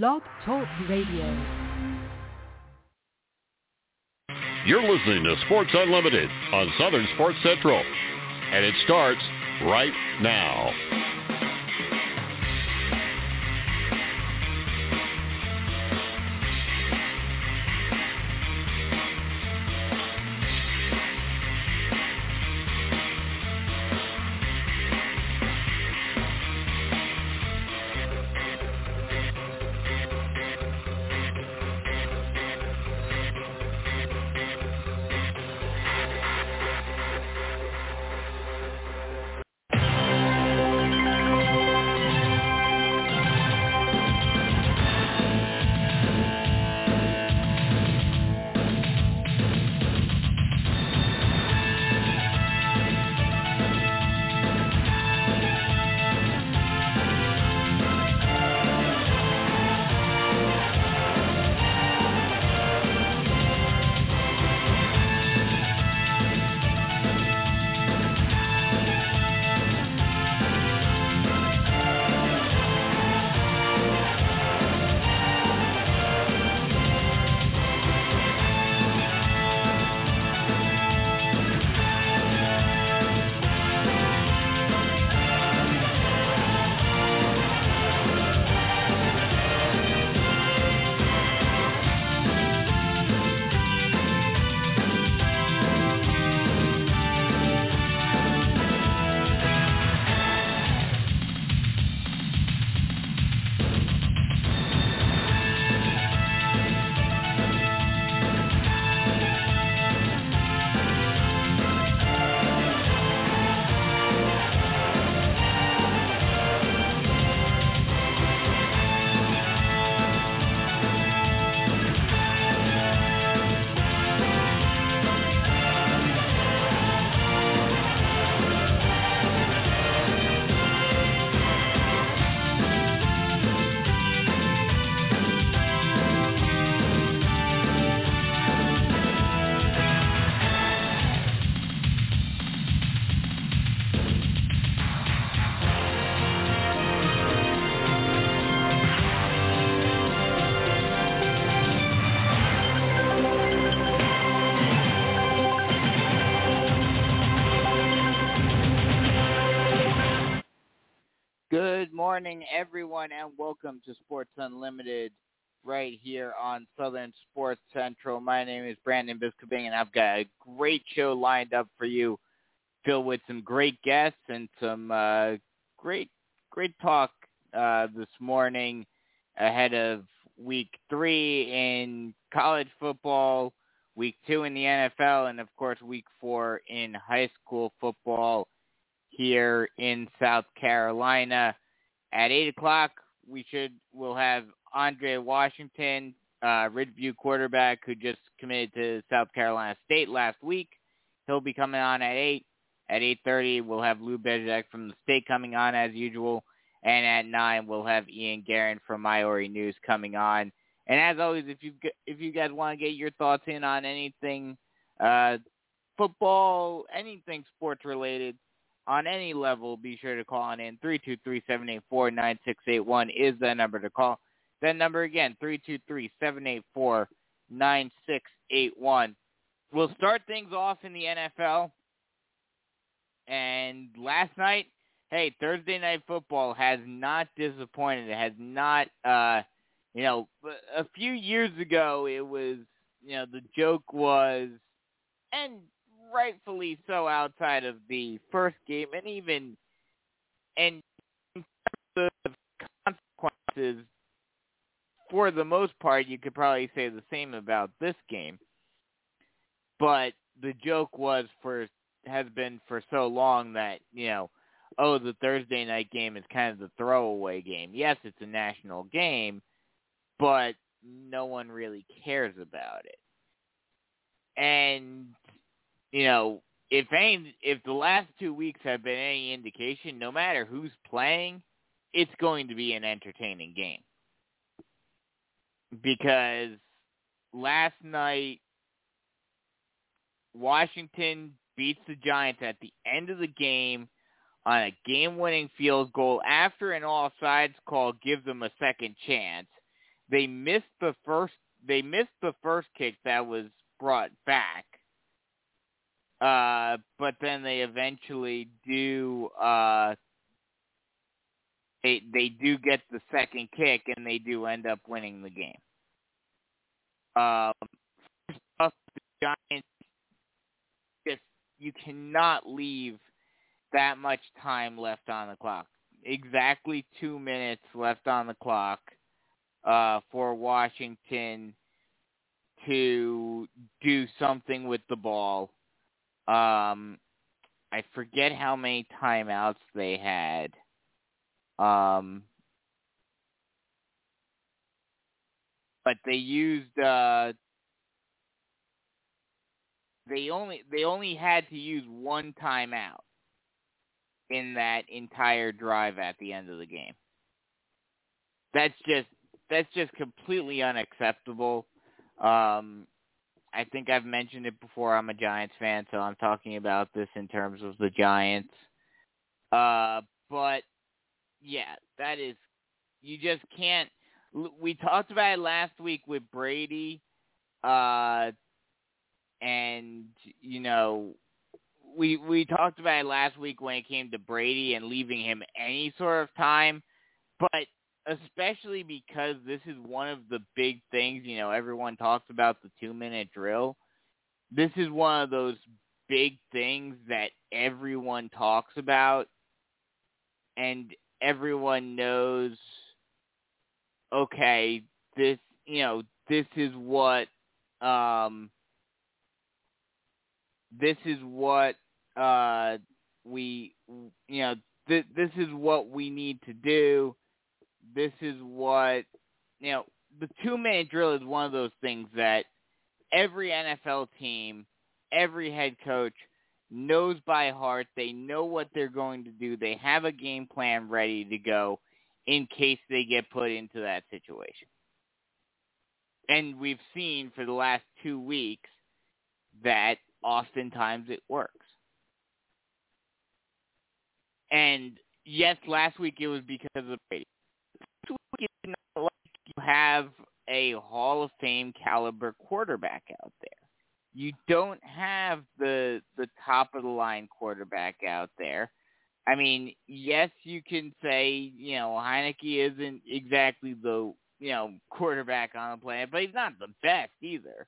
Blog Talk Radio. You're listening to Sports Unlimited on Southern Sports Central. And it starts right now. Everyone, and welcome to Sports Unlimited right here on Southern Sports Central. My name is Brandon Biskobing, and I've got a great show lined up for you, filled with some great guests and some uh, great, great talk uh, this morning ahead of week three in college football, week two in the NFL, and, of course, week four in high school football here in South Carolina. At eight o'clock, we should we'll have Andre Washington, uh, Ridge View quarterback who just committed to South Carolina State last week. He'll be coming on at eight. At eight thirty, we'll have Lou Bezjak from the state coming on as usual, and at nine, we'll have Ian Guerin from MyHorryNews coming on. And as always, if you if you guys want to get your thoughts in on anything, uh, football, anything sports related, on any level, be sure to call on in. 323-784-9681 is the number to call. That number again, 323-784-9681. We'll start things off in the NFL. And last night, hey, Thursday night football has not disappointed. It has not, uh, you know, a few years ago it was, you know, the joke was, and rightfully so outside of the first game and even and of consequences for the most part you could probably say the same about this game. But the joke was for has been for so long that you know oh the Thursday night game is kind of the throwaway game. Yes it's a national game but no one really cares about it. And you know, if any, if the last two weeks have been any indication, no matter who's playing, it's going to be an entertaining game. Because last night, Washington beats the Giants at the end of the game on a game-winning field goal after an offsides call gives them a second chance. they missed the first they missed the first kick that was brought back. Uh, but then they eventually do uh, they they do get the second kick and they do end up winning the game. Um, the Giants just you cannot leave that much time left on the clock. Exactly two minutes left on the clock uh, for Washington to do something with the ball. Um, I forget how many timeouts they had. Um, but they used uh, they only they only had to use one timeout in that entire drive at the end of the game. That's just that's just completely unacceptable. Um, I think I've mentioned it before. I'm a Giants fan, so I'm talking about this in terms of the Giants. Uh, but yeah, that is you just can't. We talked about it last week with Brady, uh, and you know, we we talked about it last week when it came to Brady and leaving him any sort of time, but especially because this is one of the big things, you know, everyone talks about the 2-minute drill. This is one of those big things that everyone talks about and everyone knows okay, this, you know, this is what um this is what uh we you know th- this is what we need to do this is what you know the two minute drill is one of those things that every NFL team, every head coach knows by heart. They know what they're going to do. They have a game plan ready to go in case they get put into that situation. And we've seen for the last two weeks that oftentimes it works. And yes, last week it was because of Brady it's not like you have a Hall of Fame caliber quarterback out there. You don't have the the top of the line quarterback out there. I mean, yes, you can say you know Heinicke isn't exactly the you know quarterback on the planet, but he's not the best either.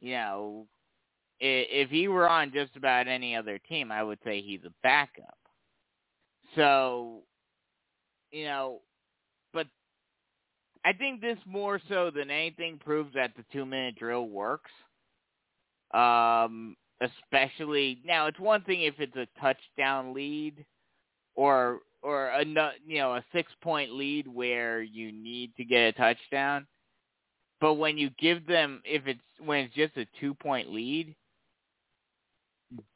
You know, if he were on just about any other team, I would say he's a backup. So, you know, I think this more so than anything proves that the two minute drill works. Um, especially now, it's one thing if it's a touchdown lead, or or a you know a six point lead where you need to get a touchdown. But when you give them, if it's when it's just a two point lead,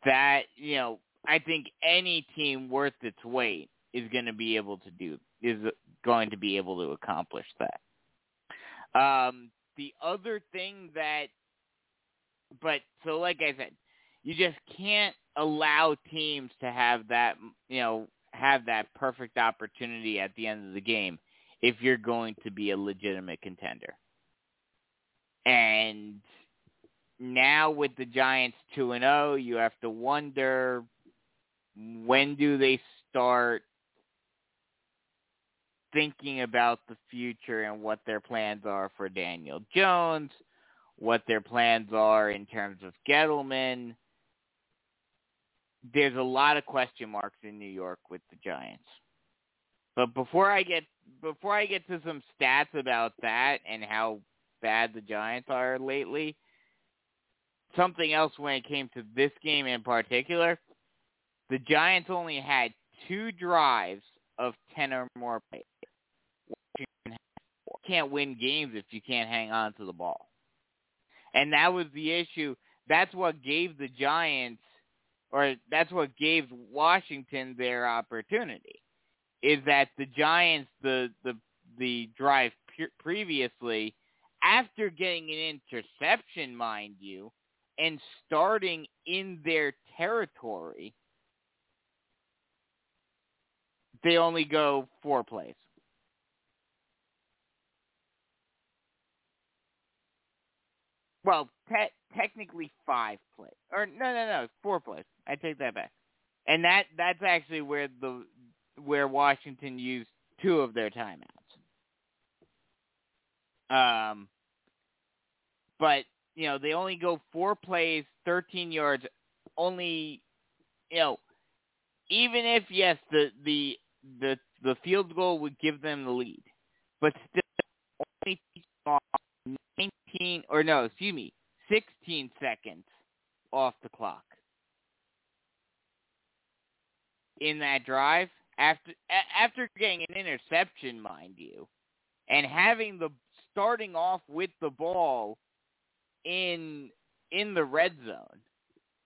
that you know, I think any team worth its weight is going to be able to do is going to be able to accomplish that. Um, the other thing that, but so like I said, you just can't allow teams to have that, you know, have that perfect opportunity at the end of the game if you're going to be a legitimate contender. And now with the Giants 2 and 0, you have to wonder when do they start thinking about the future and what their plans are for Daniel Jones, what their plans are in terms of Gettleman. There's a lot of question marks in New York with the Giants. But before I get before I get to some stats about that and how bad the Giants are lately, something else when it came to this game in particular, the Giants only had two drives of 10 or more plays can't win games if you can't hang on to the ball. And that was the issue. That's what gave the Giants, or that's what gave Washington their opportunity, is that the Giants, the the the drive previously, after getting an interception, mind you, and starting in their territory, they only go four plays. well, te- technically five plays, or no, no, no, four plays. I take that back, and that that's actually where the where Washington used two of their timeouts. Um, but you know they only go four plays, 13 yards, only you know even if yes the the the the field goal would give them the lead, but still only 19 or no, excuse me, 16 seconds off the clock in that drive after after getting an interception, mind you, and having the starting off with the ball in in the red zone.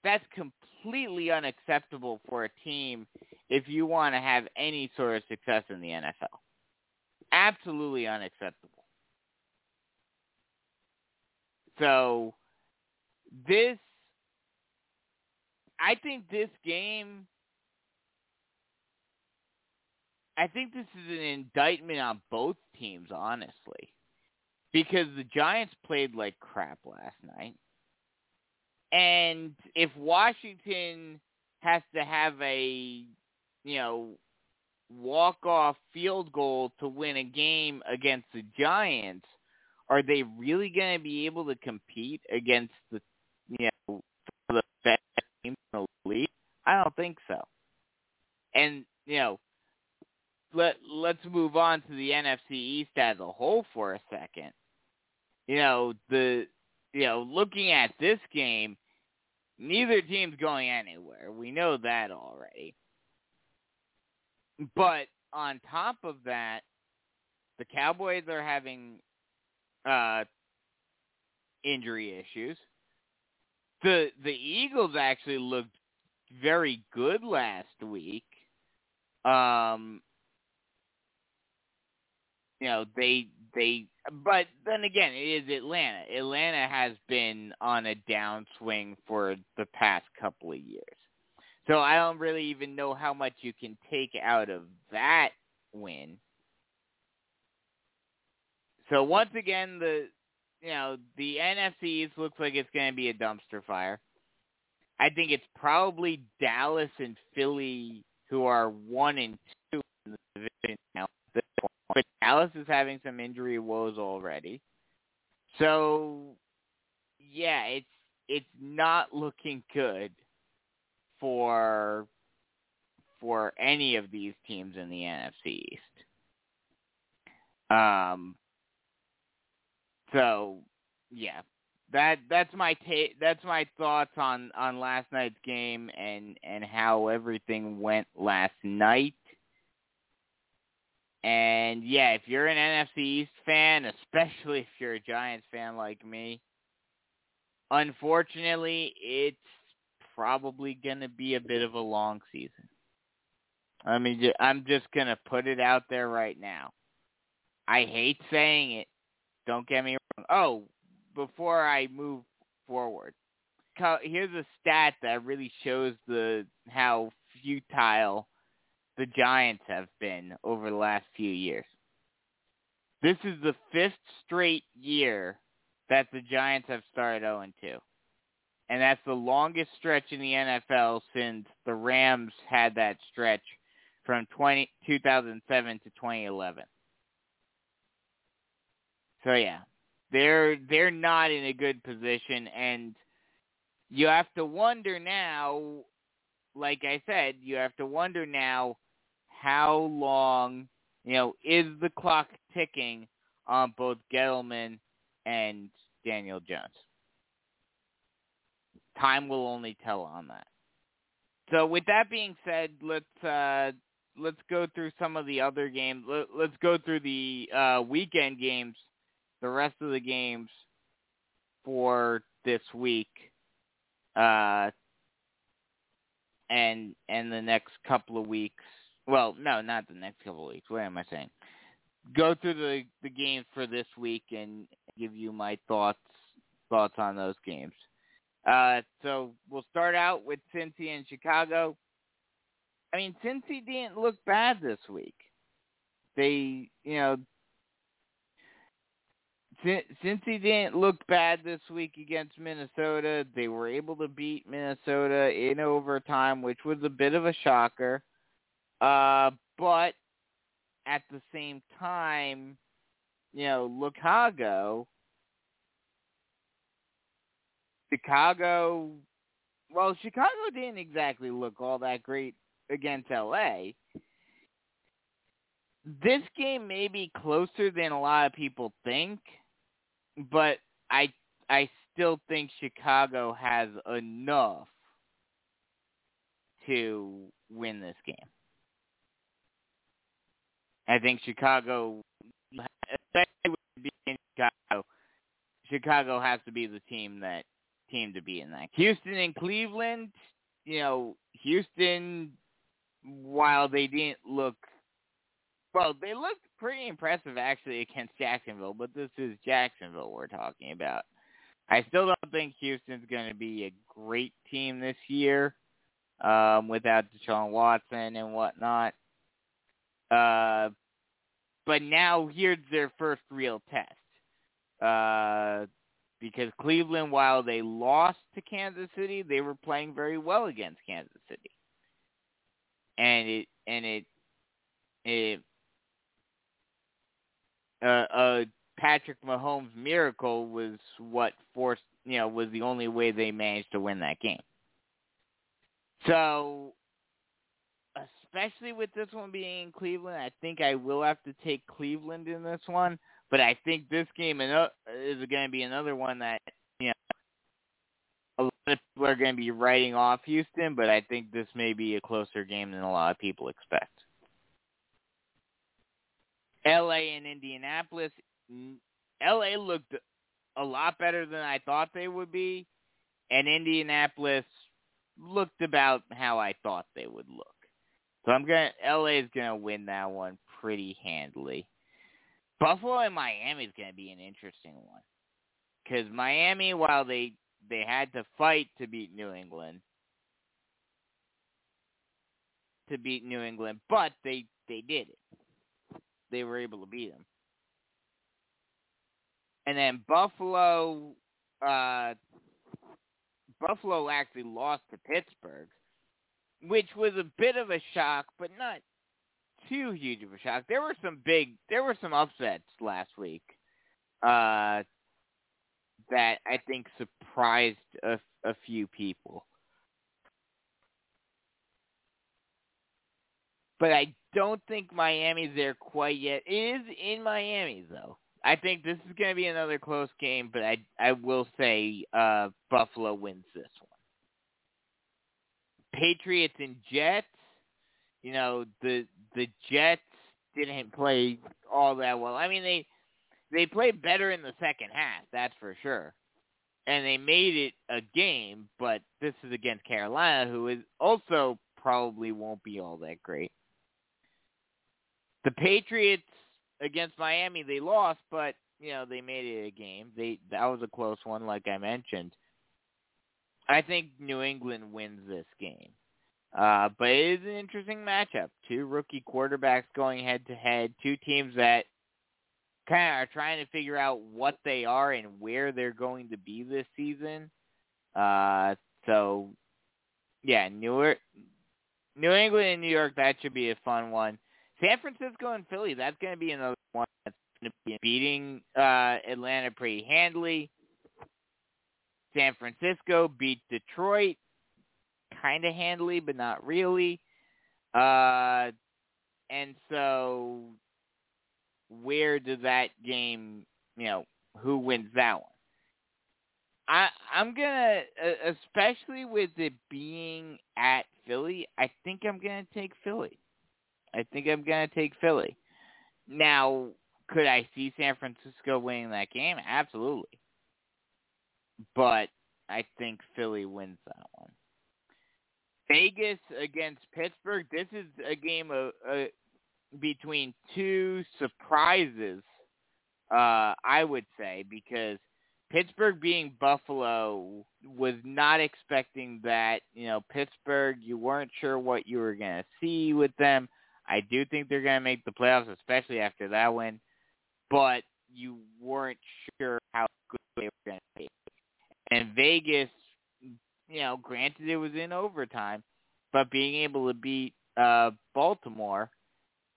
That's completely unacceptable for a team if you want to have any sort of success in the NFL. Absolutely unacceptable. So this I think this game I think this is an indictment on both teams, honestly. Because the Giants played like crap last night. And if Washington has to have a, you know, walk-off field goal to win a game against the Giants, are they really going to be able to compete against the, you know, the best teams in the league? I don't think so. And, you know, let let's move on to the NFC East as a whole for a second. You know, the you know, looking at this game, neither team's going anywhere. We know that already. But on top of that, the Cowboys are having uh injury issues. The the Eagles actually looked very good last week. Um you know they they but then again it is Atlanta. Atlanta has been on a downswing for the past couple of years. So I don't really even know how much you can take out of that win. So once again the you know, the NFC East looks like it's going to be a dumpster fire. I think it's probably Dallas and Philly who are one and two in the division now but Dallas is having some injury woes already. So yeah, it's it's not looking good for for any of these teams in the NFC East. Um so yeah, that that's my ta- that's my thoughts on on last night's game and and how everything went last night. And yeah, if you're an NFC East fan, especially if you're a Giants fan like me, unfortunately, it's probably going to be a bit of a long season. I mean, I'm just going to put it out there right now. I hate saying it. Don't get me wrong. Oh, before I move forward, here's a stat that really shows the how futile the Giants have been over the last few years. This is the fifth straight year that the Giants have started 0-2. And that's the longest stretch in the NFL since the Rams had that stretch from 20, 2007 to 2011. So yeah, they're they're not in a good position and you have to wonder now like I said, you have to wonder now how long, you know, is the clock ticking on both Gettleman and Daniel Jones? Time will only tell on that. So with that being said, let's uh, let's go through some of the other games. Let, us go through the uh, weekend games, the rest of the games for this week, uh, and and the next couple of weeks well, no, not the next couple of weeks. What am I saying? Go through the the games for this week and give you my thoughts thoughts on those games. Uh, so we'll start out with Cincy and Chicago. I mean, Cincy didn't look bad this week. They, you know, since, he didn't look bad this week against Minnesota, they were able to beat Minnesota in overtime, which was a bit of a shocker. Uh, but at the same time, you know, Chicago, Chicago, well, Chicago didn't exactly look all that great against LA. This game may be closer than a lot of people think, but I I still think Chicago has enough to win this game. I think Chicago, especially with being Chicago, Chicago has to be the team that team to be in that. Houston and Cleveland, you know, Houston, while they didn't look, well, they looked pretty impressive actually against Jacksonville, but this is Jacksonville we're talking about. I still don't think Houston's going to be a great team this year um, without Deshaun Watson and whatnot. Uh, but now here's their first real test. Uh, because Cleveland, while they lost to Kansas City, they were playing very well against Kansas City, and it and it it uh, uh, Patrick Mahomes' miracle was what forced you know was the only way they managed to win that game. So especially with this one being in Cleveland, I think I will have to take Cleveland in this one. But I think this game is going to be another one that you know a lot of people are going to be writing off Houston, but I think this may be a closer game than a lot of people expect. L.A. and Indianapolis. Mm, L.A. looked a lot better than I thought they would be, and Indianapolis looked about how I thought they would look. So I'm gonna LA is gonna win that one pretty handily. Buffalo and Miami is gonna be an interesting one because Miami, while they they had to fight to beat New England, to beat New England, but they they did it. They were able to beat them. And then Buffalo, uh, Buffalo actually lost to Pittsburgh which was a bit of a shock, but not too huge of a shock. There were some big, there were some upsets last week uh, that I think surprised a, a few people. But I don't think Miami's there quite yet. It is in Miami though. I think this is going to be another close game, but I I will say uh, Buffalo wins this one. Patriots and Jets, you know, the the Jets didn't play all that well. I mean, they they played better in the second half, that's for sure. And they made it a game, but this is against Carolina, who is also probably won't be all that great. The Patriots against Miami, they lost, but you know they made it a game. They that was a close one, like I mentioned. I think New England wins this game. Uh, but it is an interesting matchup. Two rookie quarterbacks going head to head. Two teams that kind of are trying to figure out what they are and where they're going to be this season. Uh, so, yeah, Newark, New England and New York, that should be a fun one. San Francisco and Philly, that's going to be another one that's going to be beating uh, Atlanta pretty handily. San Francisco beat Detroit kind of handily, but not really. Uh, and so, where does that game, you know, who wins that one? I I'm gonna, especially with it being at Philly, I think I'm gonna take Philly. I think I'm gonna take Philly. Now, could I see San Francisco winning that game? Absolutely. But I think Philly wins that one. Vegas against Pittsburgh. This is a game of uh, between two surprises. Uh, I would say because Pittsburgh being Buffalo was not expecting that. You know, Pittsburgh, you weren't sure what you were going to see with them. I do think they're going to make the playoffs, especially after that win. But you weren't sure how good they were going to be. And Vegas, you know, granted it was in overtime, but being able to beat uh Baltimore,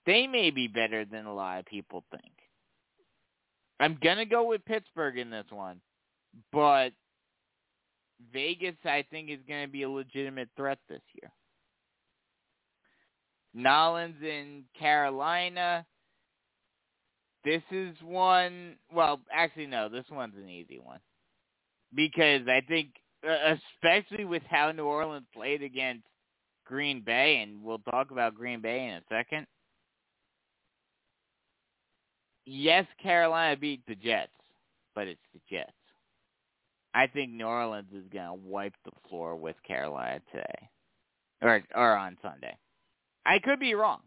they may be better than a lot of people think. I'm gonna go with Pittsburgh in this one, but Vegas, I think, is going to be a legitimate threat this year. Nollins in Carolina. This is one. Well, actually, no. This one's an easy one because I think, Uh, especially with how New Orleans played against Green Bay, and we'll talk about Green Bay in a second. Yes, Carolina beat the Jets, but it's the Jets. I think New Orleans is going to wipe the floor with Carolina today, or or on Sunday. I could be wrong,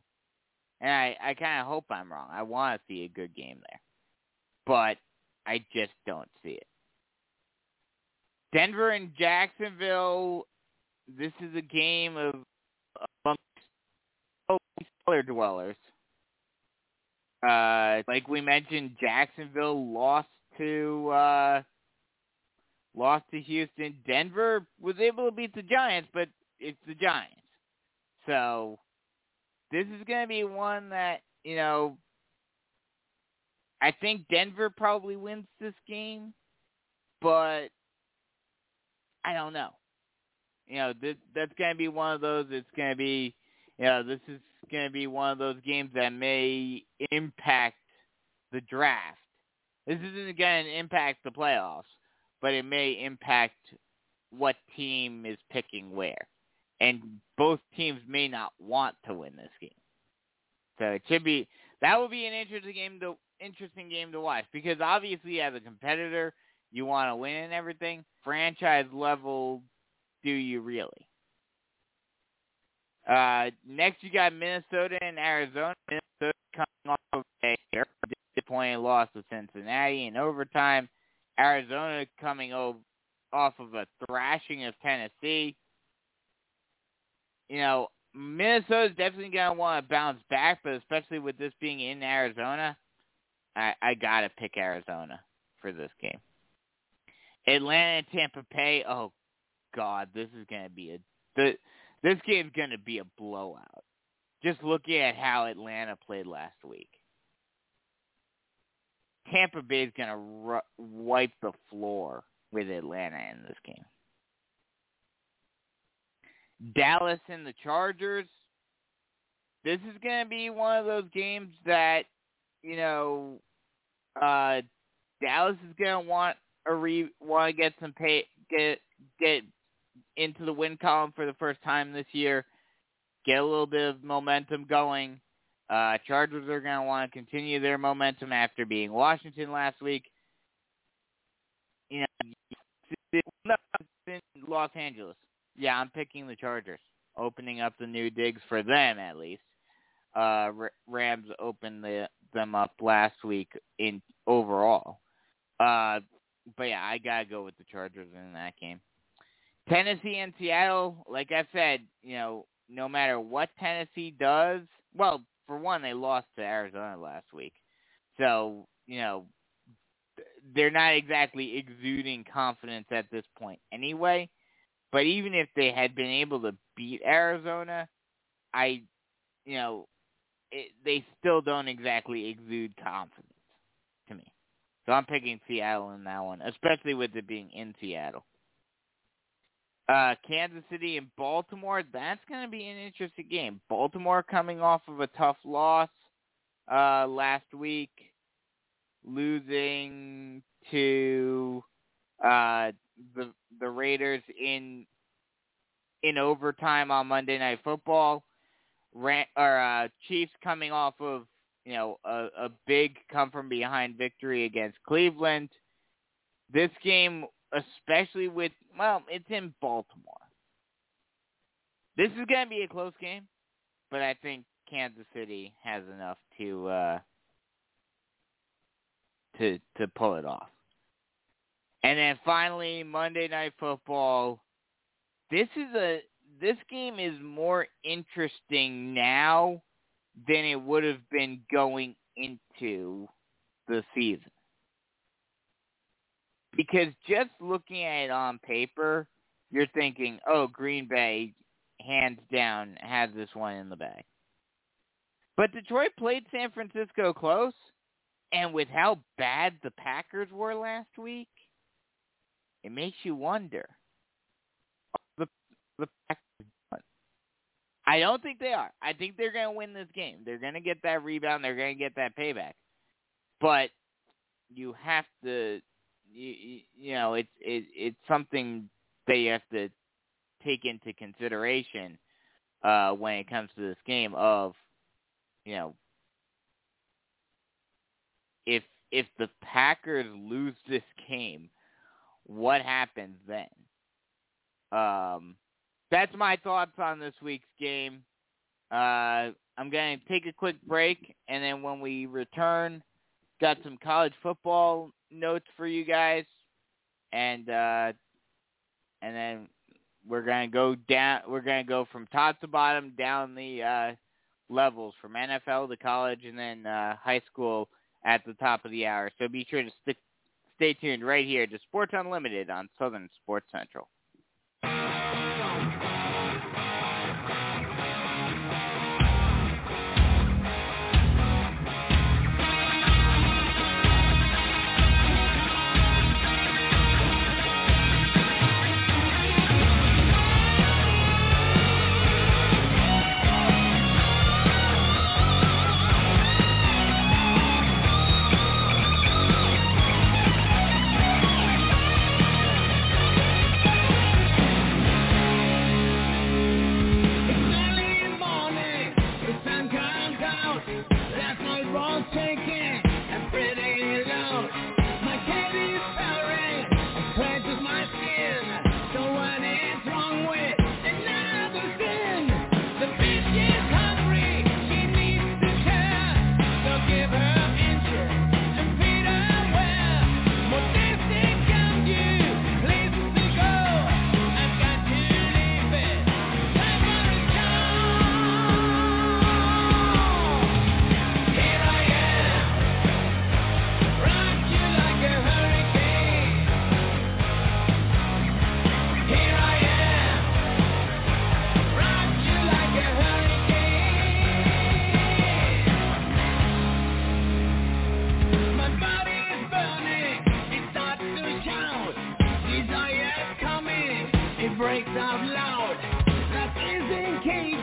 and I I kind of hope I'm wrong. I want to see a good game there, but I just don't see it. Denver and Jacksonville. This is a game of amongst cellar dwellers. Uh, like we mentioned, Jacksonville lost to uh, lost to Houston. Denver was able to beat the Giants, but it's the Giants. So this is going to be one that, you know, I think Denver probably wins this game, but I don't know. You know, this, that's going to be one of those. It's going to be, you know, this is going to be one of those games that may impact the draft. This isn't going to impact the playoffs, but it may impact what team is picking where. And both teams may not want to win this game. So it should be that will be an interesting game to interesting game to watch because obviously as a competitor you want to win and everything. Franchise level, do you really? Uh, next you got Minnesota and Arizona. Minnesota coming off of a disappointing loss to Cincinnati in overtime. Arizona coming off of a thrashing of Tennessee. You know, Minnesota's definitely going to want to bounce back, but especially with this being in Arizona, I, I got to pick Arizona for this game. Atlanta and Tampa Bay, oh, God, this is to be a... This game's to be a blowout. Just looking at how Atlanta played last week. Tampa Bay is going to r- wipe the floor with Atlanta in this game. Dallas and the Chargers. This is to be one of those games that, you know, uh, Dallas is going to want re want to get some pay get get into the win column for the first time this year, get a little bit of momentum going. Uh, Chargers are going to want to continue their momentum after being Washington last week. You know, no, in Los Angeles. Yeah, I'm picking the Chargers, opening up the new digs for them at least. Uh, Rams opened the, them up last week in overall. Uh, but yeah, I gotta go with the Chargers in that game. Tennessee and Seattle, like I said, you know, no matter what Tennessee does, well, for one, they lost to Arizona last week. So, you know, they're not exactly exuding confidence at this point anyway. But even if they had been able to beat Arizona, I, you know, it, they still don't exactly exude confidence. So I'm picking Seattle in that one, especially with it being in Seattle. Uh, Kansas City and Baltimore, that's going to be an interesting game. Baltimore coming off of a tough loss uh, last week, losing to uh, the the Raiders in in overtime on Monday Night Football. Ran, or uh, Chiefs coming off of you know a, a big come from behind victory against Cleveland. This game especially with well, it's in Baltimore. This is going to be a close game, but I think Kansas City has enough to uh to to pull it off. And then finally Monday Night Football. This is a this game is more interesting now than it would have been going into the season because just looking at it on paper, you're thinking, "Oh, Green Bay, hands down, has this one in the bag." But Detroit played San Francisco close, and with how bad the Packers were last week, it makes you wonder. The the Packers I don't think they are. I think they're going to win this game. They're going to get that rebound. They're going to get that payback. But you have to, you, you know, it's it, it's something that you have to take into consideration uh, when it comes to this game. Of, you know, if if the Packers lose this game, what happens then? Um, that's my thoughts on this week's game. Uh, I'm going to take a quick break, and then when we return, got some college football notes for you guys, and uh, and then we're going to go down. We're going to go from top to bottom down the uh, levels from NFL to college, and then uh, high school at the top of the hour. So be sure to stick, stay tuned right here to Sports Unlimited on Southern Sports Central. breaks out loud. That isn't cage.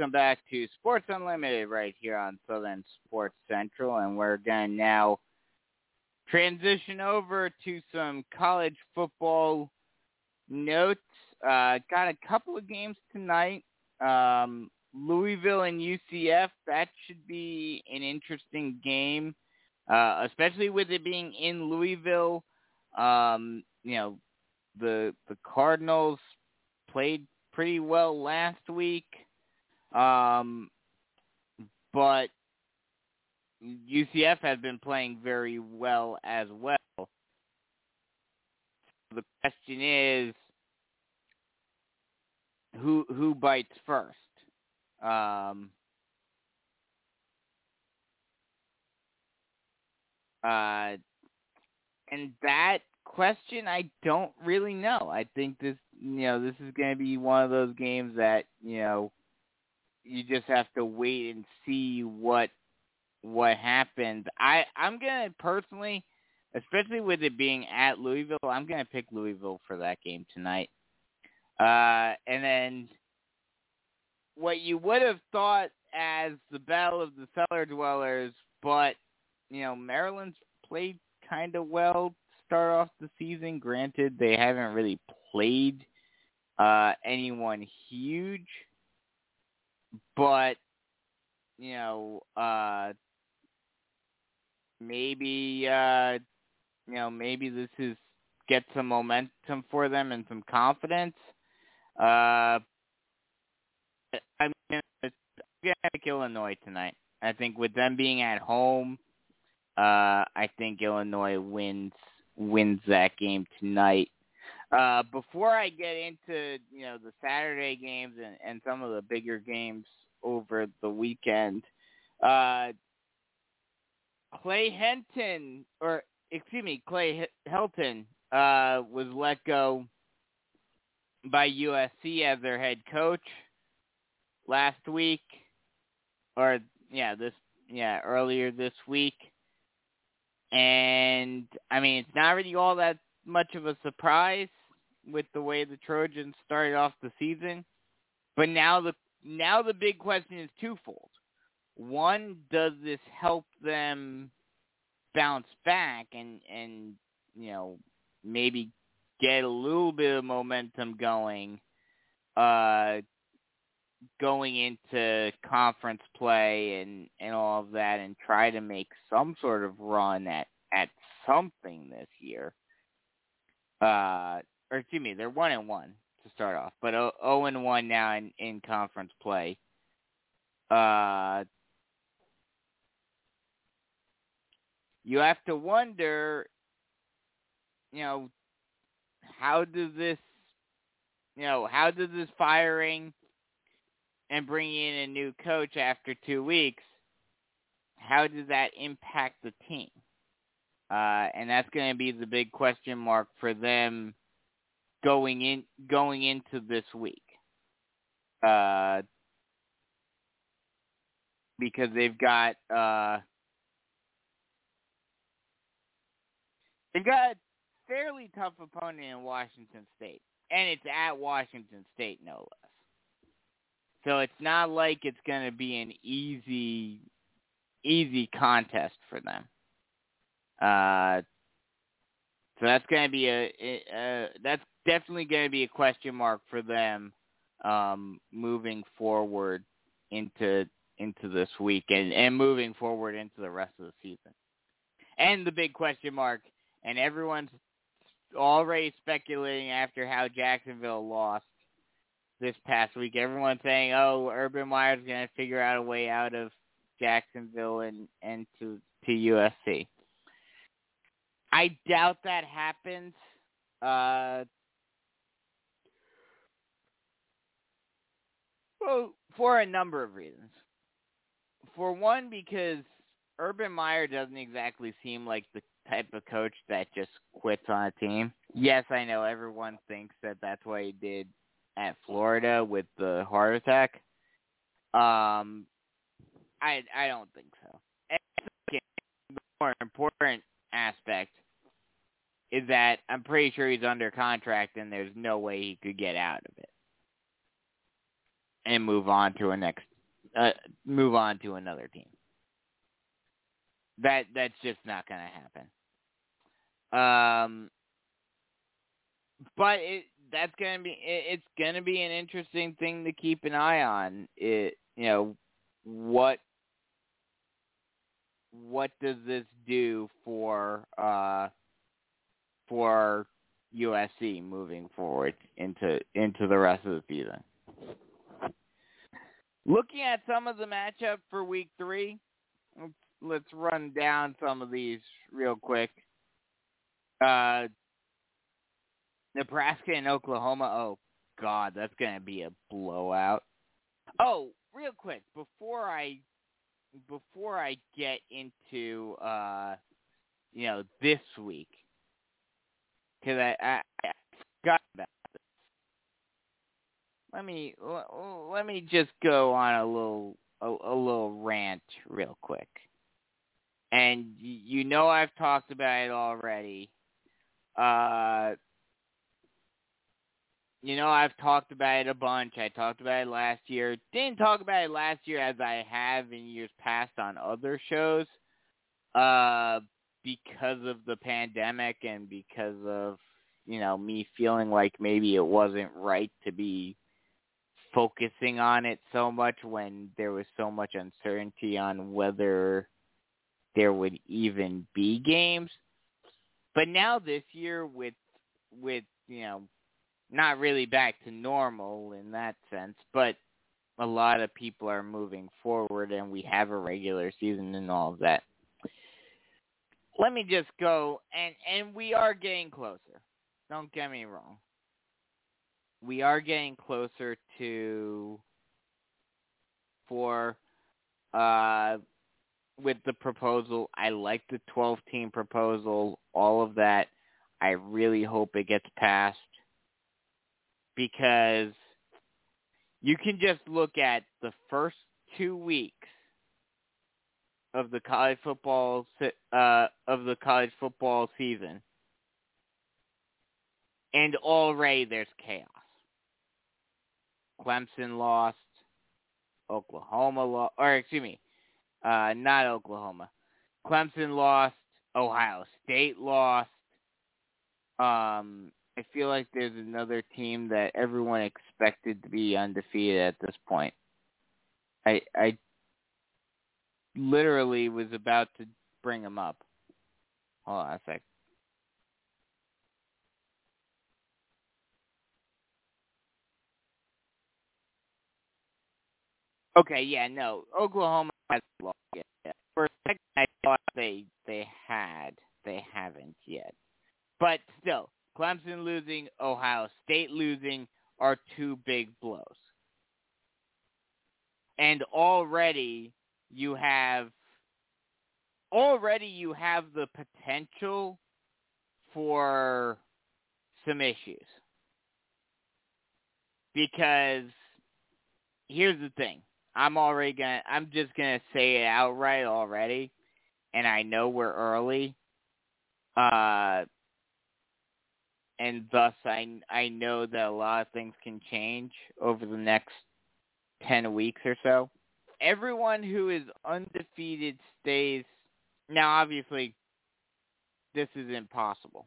Welcome back to Sports Unlimited right here on Southern Sports Central, and we're going to now transition over to some college football notes. Uh, got a couple of games tonight. Um, Louisville and UCF, that should be an interesting game, uh, especially with it being in Louisville. Um, you know, the the Cardinals played pretty well last week. Um, but UCF has been playing very well as well. The question is, who who bites first? Um, uh, and that question, I don't really know. I think this, you know, this is going to be one of those games that you know you just have to wait and see what what happens. I I'm gonna personally, especially with it being at Louisville, I'm gonna pick Louisville for that game tonight. Uh, and then what you would have thought as the battle of the cellar dwellers, but you know Maryland's played kind of well start off the season. Granted, they haven't really played uh, anyone huge but you know, uh maybe uh you know, maybe this is get some momentum for them and some confidence. Uh I'm gonna, I'm gonna pick Illinois tonight. I think with them being at home, uh I think Illinois wins wins that game tonight. Uh, before I get into you know the Saturday games and, and some of the bigger games over the weekend, uh, Clay Henton or excuse me Clay Helton uh, was let go by USC as their head coach last week, or yeah this yeah earlier this week, and I mean it's not really all that much of a surprise with the way the Trojans started off the season. But now the now the big question is twofold. One, does this help them bounce back and and you know maybe get a little bit of momentum going uh going into conference play and and all of that and try to make some sort of run at at something this year uh or excuse me, they're one and one to start off, but zero oh and one now in in conference play. Uh, you have to wonder, you know, how does this, you know, how does this firing and bringing in a new coach after two weeks, how does that impact the team? Uh, and that's going to be the big question mark for them going in going into this week. Uh, because they've got uh, they've got a fairly tough opponent in Washington State, and it's at Washington State, no less. So it's not like it's going to be an easy easy contest for them. Uh, so that's going to be a, a, a that's definitely going to be a question mark for them um, moving forward into into this week and, and moving forward into the rest of the season. And the big question mark, and everyone's already speculating after how Jacksonville lost this past week. Everyone's saying, "Oh, Urban Meyer's going to figure out a way out of Jacksonville and and to to USC." I doubt that happens. Uh, Well, for a number of reasons. For one, because Urban Meyer doesn't exactly seem like the type of coach that just quits on a team. Yes, I know everyone thinks that that's what he did at Florida with the heart attack. Um, I I don't think so. The more important aspect is that I'm pretty sure he's under contract and there's no way he could get out of it. And move on to a next uh, move on to another team. That that's just not going to happen. Um, but it that's going to be it, it's going to be an interesting thing to keep an eye on. It you know what what does this do for uh for USC moving forward into into the rest of the season? Looking at some of the matchup for week three, let's, run down some of these real quick. Uh, Nebraska and Oklahoma. Oh God, that's gonna be a blowout. Oh, real quick before I before I get into uh, you know this week, because I, I I forgot about. Let me let me just go on a little a, a little rant real quick. And you know I've talked about it already. Uh, you know, I've talked about it a bunch. I talked about it last year. Didn't talk about it last year as I have in years past on other shows, uh, because of the pandemic and because of you know me feeling like maybe it wasn't right to be focusing on it so much when there was so much uncertainty on whether there would even be games. But now this year with with you know not really back to normal in that sense, but a lot of people are moving forward and we have a regular season and all of that. Let me just go and and we are getting closer. Don't get me wrong. We are getting closer to for uh with the proposal. I like the 12 team proposal, all of that. I really hope it gets passed because you can just look at the first two weeks of the college football uh, of the college football season, and already there's chaos. Clemson lost, Oklahoma lost, or excuse me, uh, not Oklahoma. Clemson lost, Ohio State lost. Um, I feel like there's another team that everyone expected to be undefeated at this point. I I literally was about to bring them up. Hold on a sec. Okay, yeah, no, Oklahoma has lost yet. For a second, I thought they they had, they haven't yet. But still, Clemson losing, Ohio State losing are two big blows. And already you have already you have the potential for some issues. Because here's the thing. I'm already gonna I'm just gonna say it outright already and I know we're early. Uh and thus I I know that a lot of things can change over the next 10 weeks or so. Everyone who is undefeated stays now obviously this is impossible.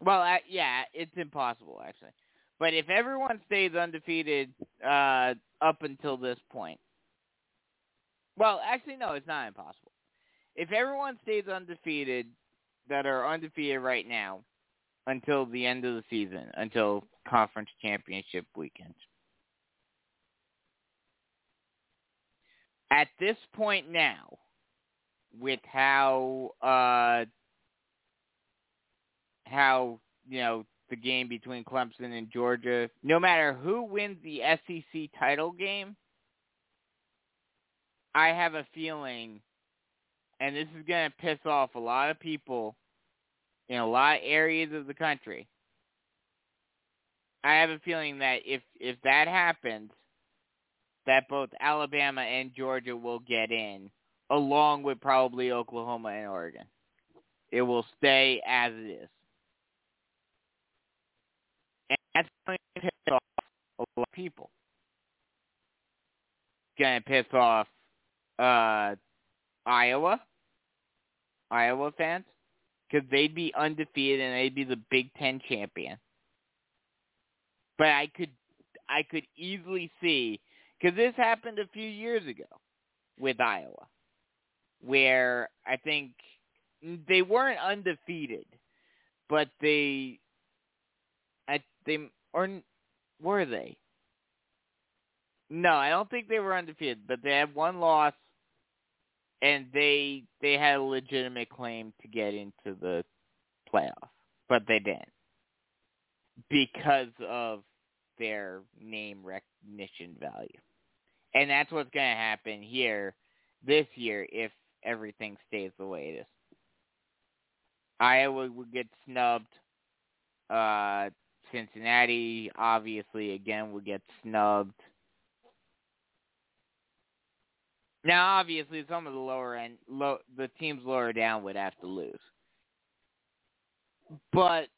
Well, yeah, it's impossible actually. But if everyone stays undefeated uh up until this point. Well, actually no, it's not impossible. If everyone stays undefeated that are undefeated right now, until the end of the season, until conference championship weekend. At this point now, with how uh, how you know the game between Clemson and Georgia, no matter who wins the SEC title game, I have a feeling, and this is going to piss off a lot of people in a lot of areas of the country. I have a feeling that if if that happens, that both Alabama and Georgia will get in, along with probably Oklahoma and Oregon. It will stay as it is. And that's going to piss off a lot of people. gonna piss off uh, Iowa, Iowa fans, because they'd be undefeated and they'd be the Big Ten champion. But I could, I could easily see because this happened a few years ago with Iowa, where I think they weren't undefeated, but they, they or were they? No, I don't think they were undefeated, but they had one loss, and they they had a legitimate claim to get into the playoffs, but they didn't because of their name recognition value. And that's what's going to happen here this year if everything stays the way it is. Iowa would get snubbed. Uh, Cincinnati, obviously, again, would get snubbed. Now, obviously, some of the lower end, low, the teams lower down would have to lose. But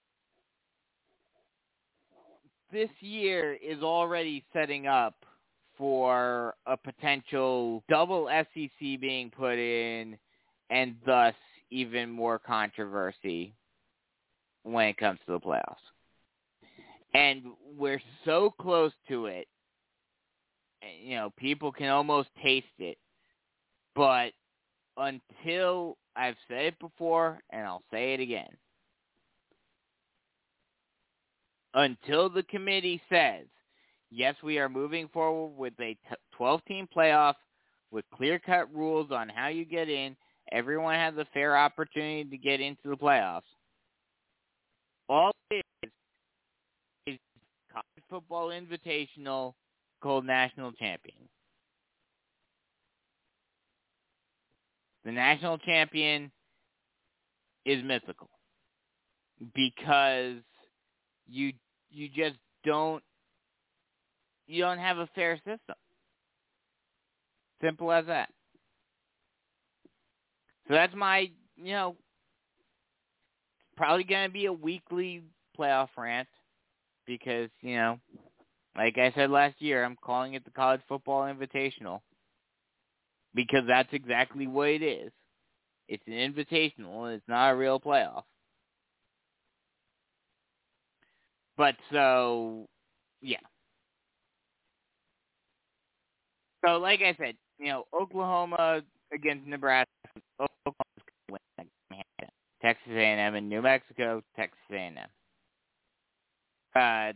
this year is already setting up for a potential double SEC being put in and thus even more controversy when it comes to the playoffs. And we're so close to it. Eh, you know, people can almost taste it. But until I've said it before and I'll say it again. Until the committee says, yes, we are moving forward with a 12 team playoff with clear cut rules on how you get in Everyone has a fair opportunity to get into the playoffs. All it football invitational called national champion. The national champion is mythical because you you just don't you don't have a fair system. Simple as that. So that's my, you know, probably going to be a weekly playoff rant because, you know, like I said last year, I'm calling it the College Football Invitational because that's exactly what it is. It's an invitational. And it's not a real playoff. But so, yeah. So, like I said, you know, Oklahoma against Nebraska Texas A&M and New Mexico, Texas A&M. Uh,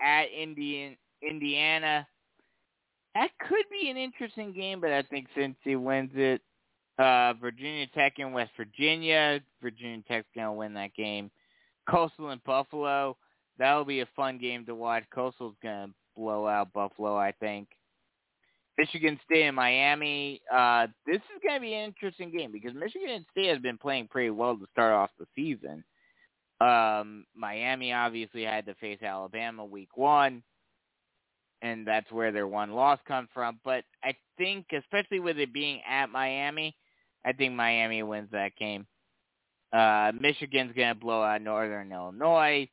at Indian Indiana, that could be an interesting game, but I think Cincy wins it, uh, Virginia Tech and West Virginia, Virginia Tech's gonna win that game. Coastal and Buffalo, that'll be a fun game to watch. Coastal's gonna blow out Buffalo, I think. Michigan State and Miami. Uh, this is going to be an interesting game because Michigan State has been playing pretty well to start off the season. Um, Miami obviously had to face Alabama week one, and that's where their one loss comes from. But I think, especially with it being at Miami, I think Miami wins that game. Uh, Michigan's going to blow out Northern Illinois.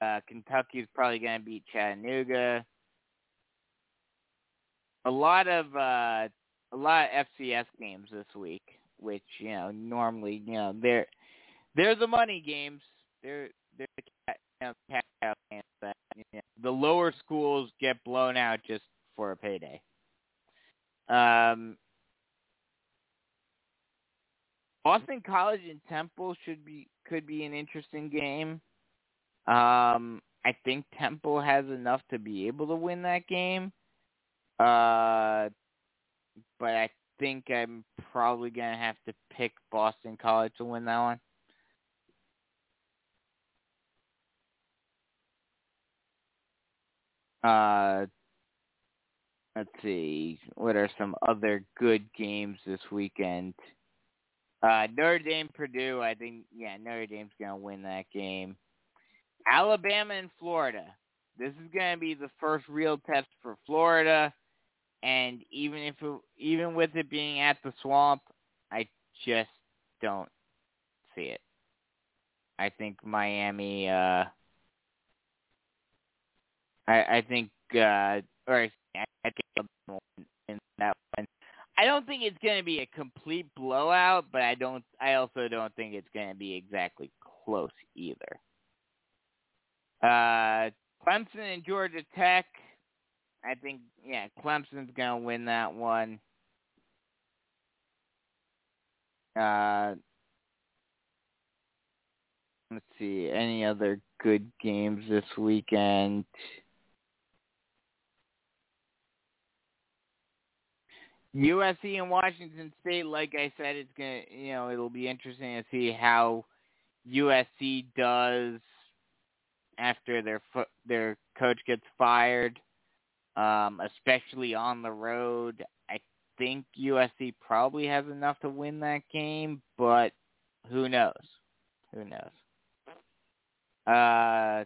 Uh, Kentucky's probably going to beat Chattanooga a lot of uh a lot of FCS games this week, which you know normally you know they're they're the money games. They're they're the cat, you know, cat games that you know, the lower schools get blown out just for a payday. Um, Boston College and Temple should be could be an interesting game. Um, I think Temple has enough to be able to win that game. Uh, but I think I'm probably gonna have to pick Boston College to win that one. Uh, let's see. What are some other good games this weekend? Uh, Notre Dame, Purdue. I think yeah, Notre Dame's gonna win that game. Alabama and Florida. This is gonna be the first real test for Florida. And even if it, even with it being at the swamp, I just don't see it. I think Miami. uh I I think uh or I think I don't think it's going to be a complete blowout, but I don't. I also don't think it's going to be exactly close either. Uh, Clemson and Georgia Tech. I think yeah, Clemson's going to win that one. Uh, let's see, any other good games this weekend? USC and Washington State, like I said, it's gonna you know it'll be interesting to see how USC does after their fo- their coach gets fired, um, especially on the road. I think USC probably has enough to win that game, but who knows? Who knows? Uh,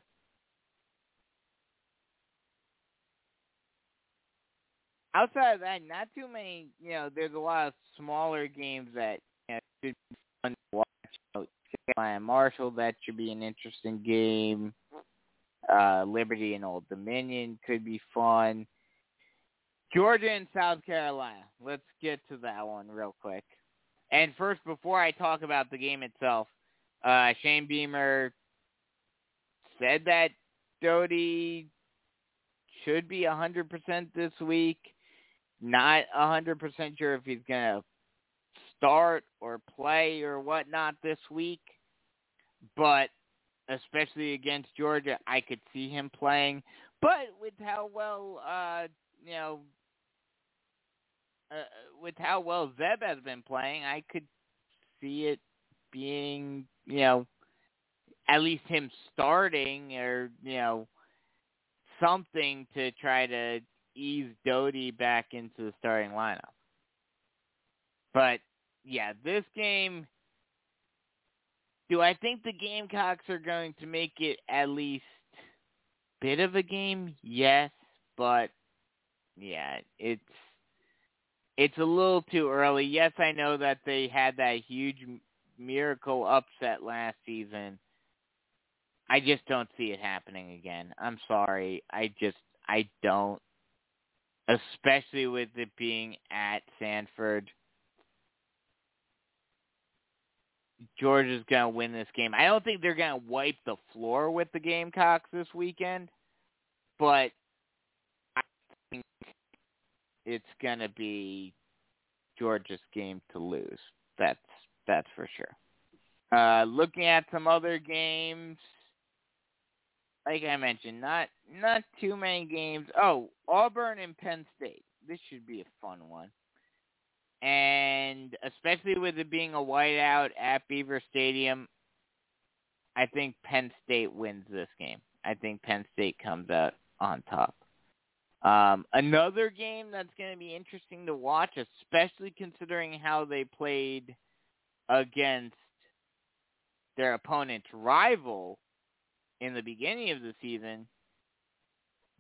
outside of that, not too many. You know, there's a lot of smaller games that you know, should be fun to watch. You know, Marshall, that should be an interesting game. Uh, Liberty and Old Dominion could be fun. Georgia and South Carolina. Let's get to that one real quick. And first, before I talk about the game itself, uh, Shane Beamer said that Doty should be 100% this week. Not a 100% sure if he's to start or play or whatnot this week. But especially against Georgia, I could see him playing. But with how well, uh, you know, uh, with how well Zeb has been playing, I could see it being, you know, at least him starting or, you know, something to try to ease Doty back into the starting lineup. But yeah, this game do I think the Gamecocks are going to make it at least bit of a game? Yes, but yeah, it's it's a little too early. Yes, I know that they had that huge miracle upset last season. I just don't see it happening again. I'm sorry. I just I don't especially with it being at Sanford. Georgia's going to win this game. I don't think they're going to wipe the floor with the Gamecocks this weekend, but I think it's going to be Georgia's game to lose. That's that's for sure. Uh, looking at some other games, like I mentioned, not not too many games. Oh, Auburn and Penn State. This should be a fun one and especially with it being a whiteout at Beaver Stadium, I think Penn State wins this game. I think Penn State comes out on top. Um, another game that's going to be interesting to watch, especially considering how they played against their opponent's rival in the beginning of the season,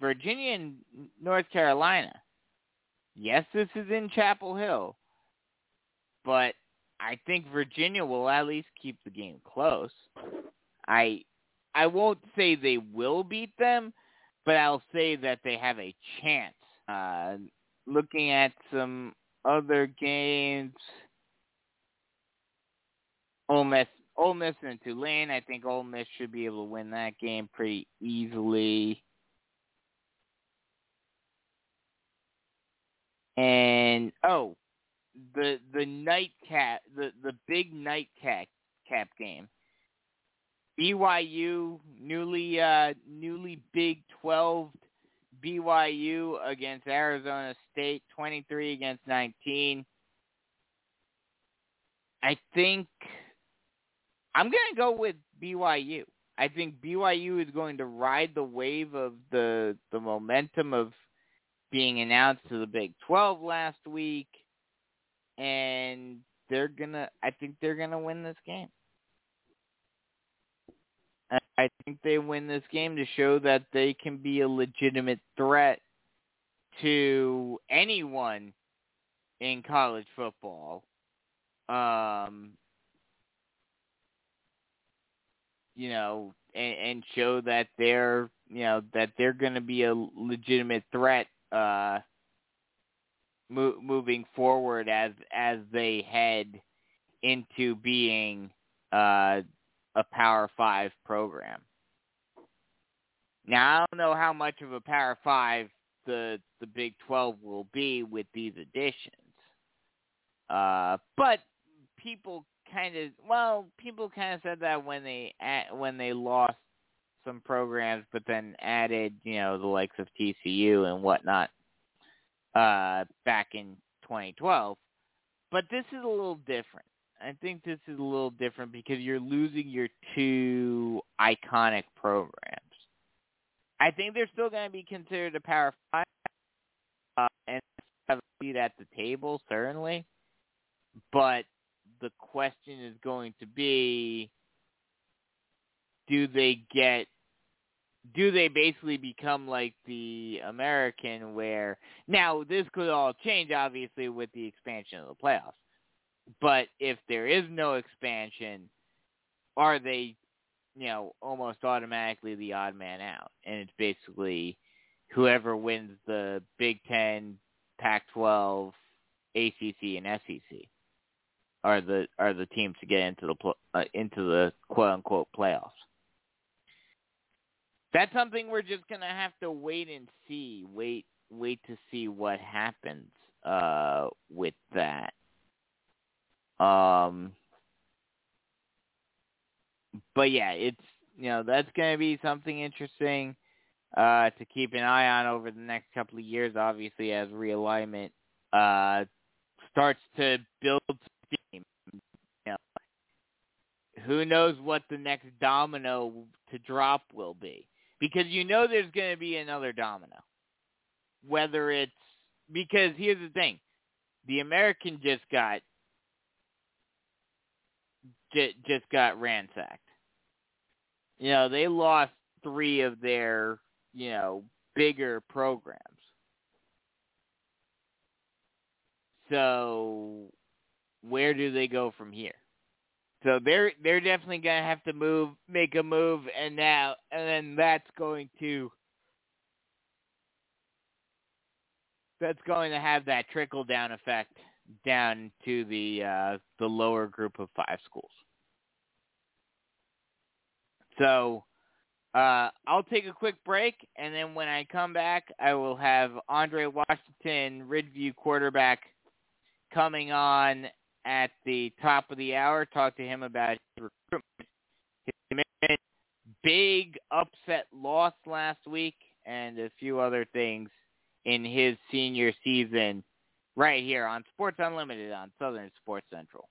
Virginia and North Carolina. Yes, this is in Chapel Hill, but I think Virginia will at least keep the game close. I I won't say they will beat them, but I'll say that they have a chance. Uh, looking at some other games, Ole Miss, Ole Miss and Tulane. I think Ole Miss should be able to win that game pretty easily. And oh, the the nightcap the the big nightcap cap game. BYU newly uh newly Big 12 BYU against Arizona State 23 against 19. I think I'm going to go with BYU. I think BYU is going to ride the wave of the the momentum of being announced to the Big 12 last week and they're gonna. I think they're gonna win this game. I think they win this game to show that they can be a legitimate threat to anyone in college football. Um, you know, and, and show that they're, you know, that they're going to be a legitimate threat uh, mo- moving forward as as they head into being uh, a Power Five program. Now I don't know how much of a Power Five the the Big Twelve will be with these additions, uh, but people kind of well, people kind of said that when they when they lost some programs, but then added you know the likes of TCU and whatnot uh, back in 2012. But this is a little different. I think this is a little different because you're losing your two iconic programs. I think they're still going to be considered a Power Five uh, and have a seat at the table, certainly. But the question is going to be, do they get do they basically become like the American where now this could all change obviously with the expansion of the playoffs. But if there is no expansion, are they, you know, almost automatically the odd man out? And it's basically whoever wins the Big Ten, Pac-12, ACC, and SEC are the are the teams to get into the uh, into the quote unquote playoffs that's something we're just gonna have to wait and see. Wait, wait to see what happens uh, with that. Um, but yeah, it's you know that's gonna be something interesting uh, to keep an eye on over the next couple of years. Obviously, as realignment uh, starts to build who knows what the next domino to drop will be? because you know there's going to be another domino. Whether it's because here's the thing, the American just got just got ransacked. You know, they lost three of their, you know, bigger programs. So where do they go from here? So they're they're definitely gonna have to move, make a move, and now and then that's going to that's going to have that trickle down effect down to the uh, the lower group of five schools. So uh, I'll take a quick break, and then when I come back, I will have Andre Washington, Ridge View quarterback, coming on at the top of the hour. Talk to him about his recruitment, his big upset loss last week, and a few other things in his senior season right here on Sports Unlimited on Southern Sports Central.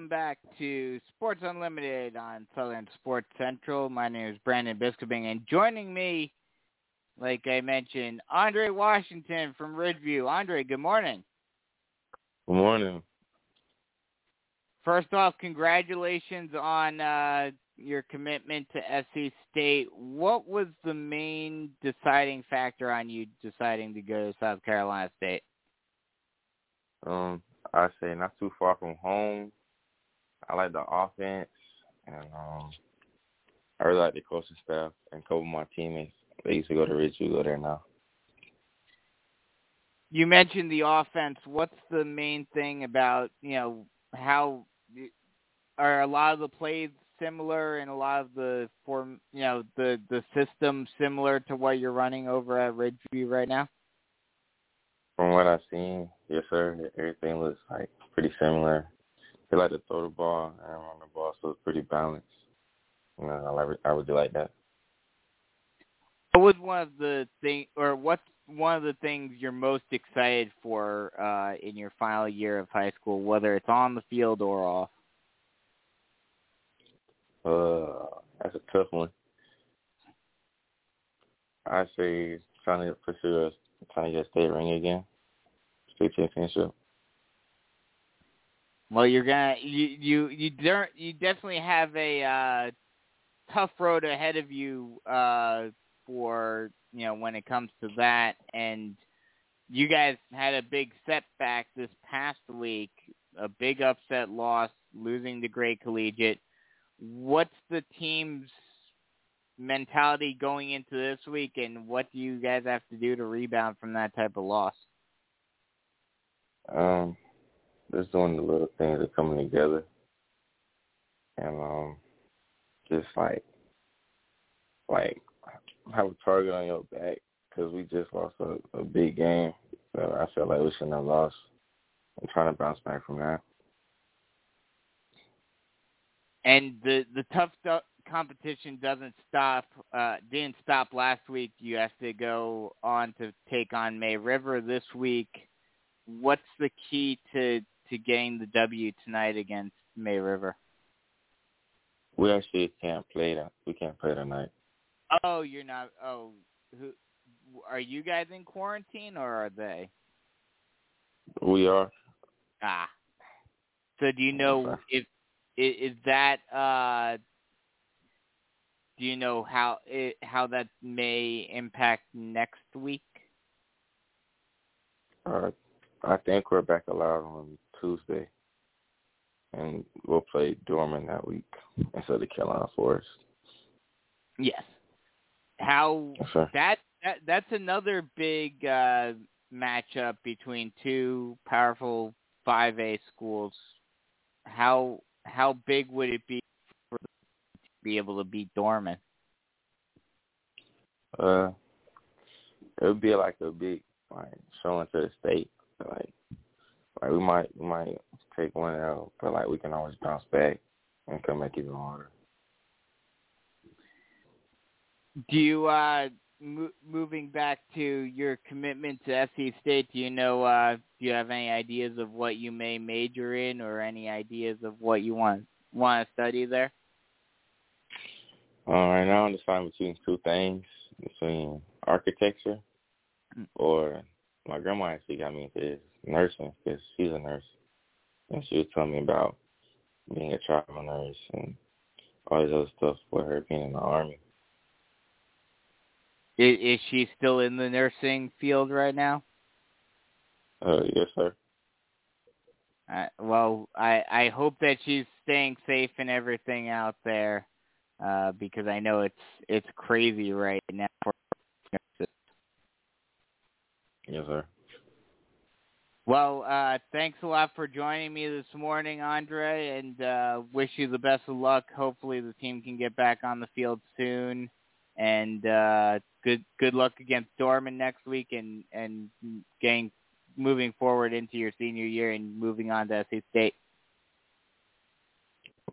Welcome back to Sports Unlimited on Southern Sports Central. My name is Brandon Biskobing, and joining me, like I mentioned, Andre Washington from Ridge View. Andre, good morning. Good morning. First off, congratulations on uh, your commitment to SC State. What was the main deciding factor on you deciding to go to South Carolina State? Um, I say not too far from home. I like the offense, and um, I really like the coaching staff and a couple of my teammates. They used to go to Ridge View, go there now. You mentioned the offense. What's the main thing about you know how are a lot of the plays similar and a lot of the form you know the the system similar to what you're running over at Ridge View right now? From what I've seen, yes, sir. Everything looks like pretty similar. They like to throw the ball and run the ball, so it's pretty balanced. You know, I like I would do like that. What was one of the thing, or what's one of the things you're most excited for uh, in your final year of high school, whether it's on the field or off? Uh, that's a tough one. I say trying to pursue a trying to get a state ring again state championship. Well, you're gonna you you you don't you definitely have a uh, tough road ahead of you uh, for you know when it comes to that, and you guys had a big setback this past week, a big upset loss, losing to Gray Collegiate. What's the team's mentality going into this week, and what do you guys have to do to rebound from that type of loss? Um, just doing the little things that coming together, and um, just like like have a target on your back because we just lost a, a big game that I felt like we shouldn't have lost. I'm trying to bounce back from that. And the the tough competition doesn't stop. Uh, didn't stop last week. You have to go on to take on May River this week what's the key to to gain the W tonight against May River? We actually can't play that. We can't play tonight. Oh, you're not. Oh, who? are you guys in quarantine or are they? We are. Ah. So do you know if is that uh do you know how it, how that may impact next week? Uh, I think we're back allowed on Tuesday, and we'll play Dorman that week instead of Carolina Forest. Yes. How yes, that, that that's another big uh matchup between two powerful 5A schools. How how big would it be for to be able to beat Dorman? Uh, it would be like a big like showing to the state. Like, like we might we might take one out, but like we can always bounce back and come back even harder. Do you uh mo- moving back to your commitment to SC State? Do you know? uh Do you have any ideas of what you may major in, or any ideas of what you want want to study there? Uh, right now, I'm deciding between two things: between architecture Mm. or my grandma actually got me into this nursing because she's a nurse, and she was telling me about being a travel nurse and all this other stuff with her being in the army. Is, is she still in the nursing field right now? Uh, yes, sir. Uh, well, I I hope that she's staying safe and everything out there, uh, because I know it's it's crazy right now for nurses. Yes, sir. Well, uh, thanks a lot for joining me this morning, Andre, and uh, wish you the best of luck. Hopefully, the team can get back on the field soon, and uh, good good luck against Dorman next week, and and getting moving forward into your senior year and moving on to SC State.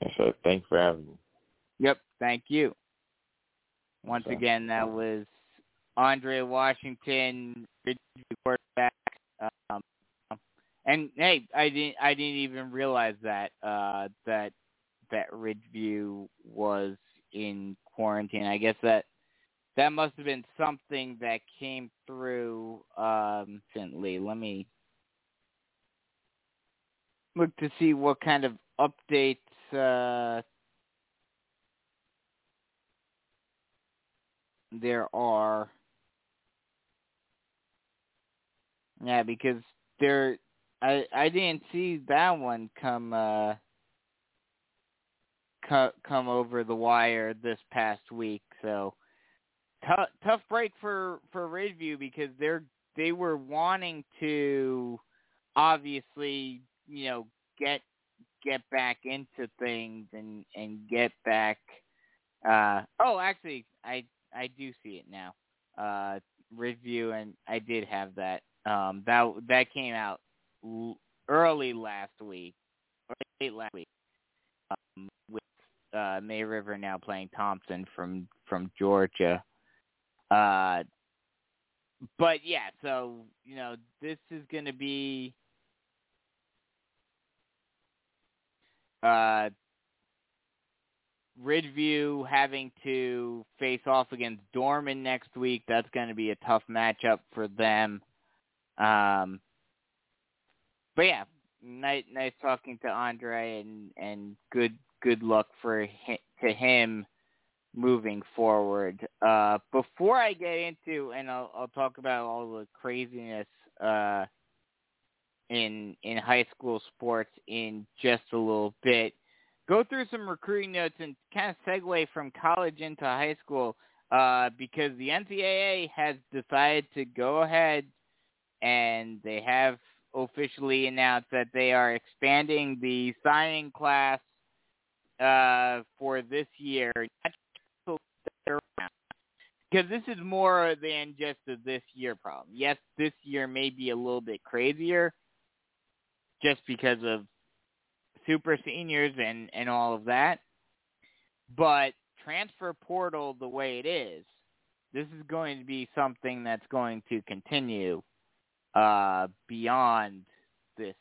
Yes, sir. Thanks for having me. Yep, thank you. Once Okay. again, that was Andre Washington, quarterback. Um, and hey, I didn't I didn't even realize that uh, that that Ridge View was in quarantine. I guess that that must have been something that came through um, recently. Let me look to see what kind of updates. Uh, there are. Yeah, because there, I I didn't see that one come uh co- come over the wire this past week. So tough tough break for for Ridge View because they're they were wanting to obviously you know get get back into things and and get back. Uh oh, actually, I I do see it now. Uh, review, and I did have that. Um, that that came out early last week, or late last week, um, with uh, May River now playing Thompson from from Georgia. Uh, but yeah, so you know this is going to be uh, Ridge View having to face off against Dorman next week. That's going to be a tough matchup for them. Um, but yeah, nice, nice talking to Andre, and and good good luck for hi, to him moving forward. Uh, before I get into, and I'll, I'll talk about all the craziness uh, in in high school sports in just a little bit. Go through some recruiting notes and kind of segue from college into high school uh, because the NCAA has decided to go ahead and they have officially announced that they are expanding the signing class uh, for this year. Because this is more than just a this year problem. Yes, this year may be a little bit crazier just because of super seniors and, and all of that. But transfer portal the way it is, this is going to be something that's going to continue uh, beyond this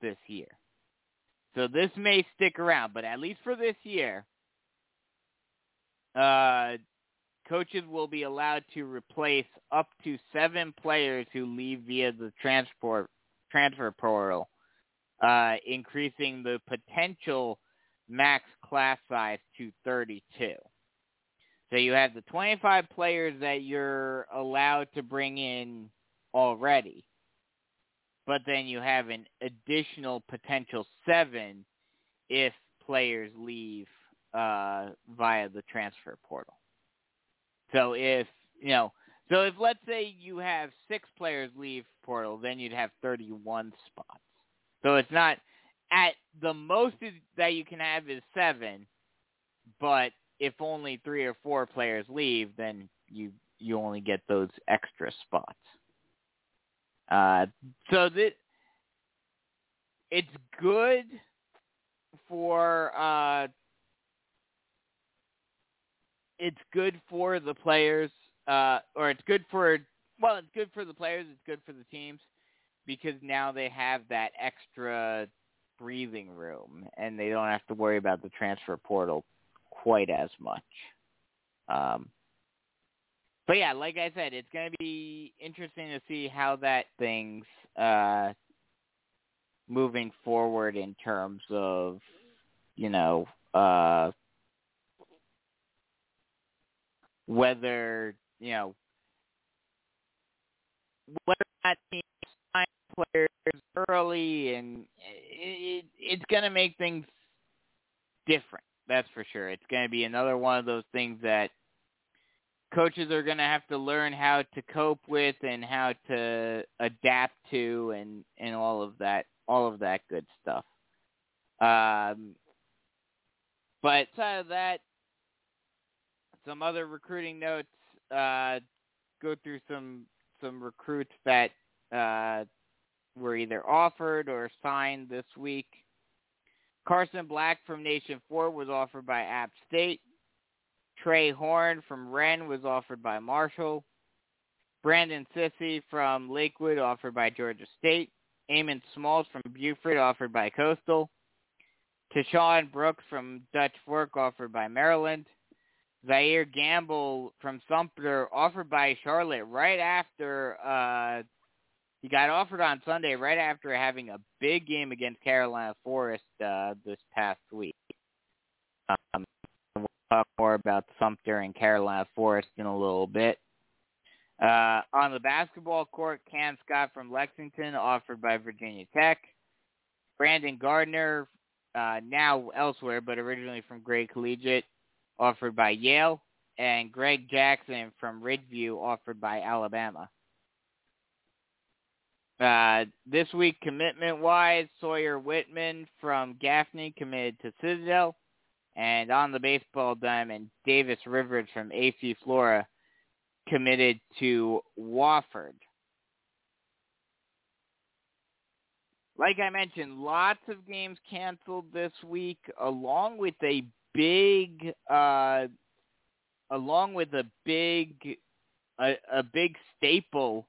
this year. So this may stick around, but at least for this year, uh, coaches will be allowed to replace up to seven players who leave via the transport transfer portal, uh, increasing the potential max class size to 32. So you have the 25 players that you're allowed to bring in already, but then you have an additional potential seven if players leave uh, via the transfer portal. So if you know, so if let's say you have six players leave portal, then you'd have 31 spots. So it's not at the most that you can have is seven, but if only three or four players leave, then you you only get those extra spots. Uh, so that it's good for uh, it's good for the players, uh, or it's good for well, it's good for the players. It's good for the teams because now they have that extra breathing room and they don't have to worry about the transfer portal quite as much. Um, but yeah, like I said, it's going to be interesting to see how that thing's uh, moving forward in terms of, you know, uh, whether you know whether that sign players early, and it, it's going to make things different. That's for sure. It's going to be another one of those things that coaches are going to have to learn how to cope with and how to adapt to, and and all of that, all of that good stuff. Um, but outside of that, some other recruiting notes. Uh, go through some some recruits that uh, were either offered or signed this week. Carson Black from Nation 4 was offered by App State. Trey Horn from Wren was offered by Marshall. Brandon Sissy from Lakewood offered by Georgia State. Eamon Smalls from Buford offered by Coastal. Tashawn Brooks from Dutch Fork offered by Maryland. Zaire Gamble from Sumter offered by Charlotte right after uh he got offered on Sunday right after having a big game against Carolina Forest uh this past week. Um, talk more about Sumter and Carolina Forest in a little bit. Uh, on the basketball court, Cam Scott from Lexington, offered by Virginia Tech. Brandon Gardner, uh, now elsewhere, but originally from Gray Collegiate, offered by Yale, and Greg Jackson from Ridge View, offered by Alabama. Uh, this week, commitment-wise, Sawyer Whitman from Gaffney committed to Citadel, and on the baseball diamond, Davis Rivers from AC Flora committed to Wofford. Like I mentioned, lots of games canceled this week, along with a big, uh, along with a big, a, a big staple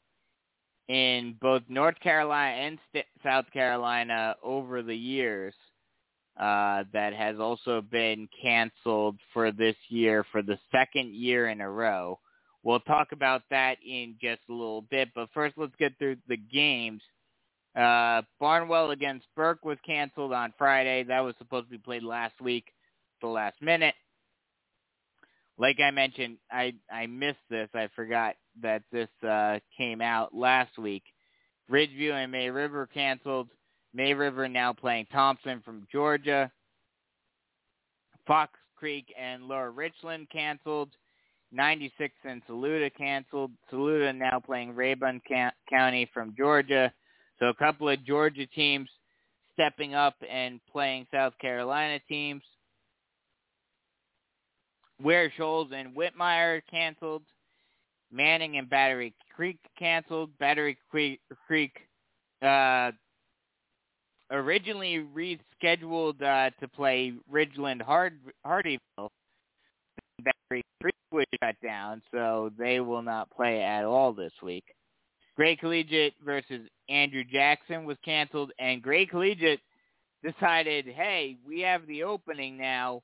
in both North Carolina and St- South Carolina over the years uh, that has also been canceled for this year for the second year in a row. We'll talk about that in just a little bit, but first let's get through the games. Uh, Barnwell against Burke was canceled on Friday. That was supposed to be played last week the last minute. Like I mentioned, I I missed this. I forgot that this uh, came out last week. Ridge View and May River canceled. May River now playing Thompson from Georgia. Fox Creek and Lower Richland canceled. 96 and Saluda canceled. Saluda now playing Rabun County from Georgia. So a couple of Georgia teams stepping up and playing South Carolina teams. Ware Shoals and Whitmire canceled. Manning and Battery Creek canceled. Battery Creek, Creek uh, originally rescheduled uh, to play Ridgeland Hard, Hardeeville. Battery Creek was shut down, so they will not play at all this week. Gray Collegiate versus Andrew Jackson was canceled, and Gray Collegiate decided, hey, we have the opening now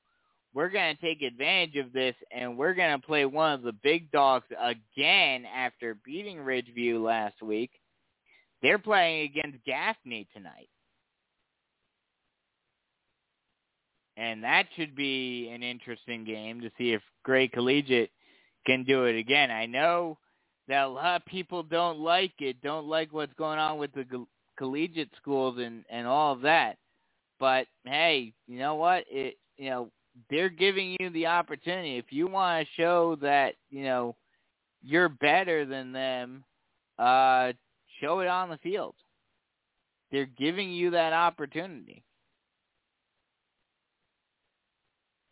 we're going to take advantage of this and we're going to play one of the big dogs again after beating Ridge View last week. They're playing against Gaffney tonight. And that should be an interesting game to see if Gray Collegiate can do it again. I know that a lot of people don't like it, don't like what's going on with the collegiate schools and and all of that. But hey, you know what? It you know they're giving you the opportunity. If you want to show that, you know, you're better than them, uh, show it on the field. They're giving you that opportunity.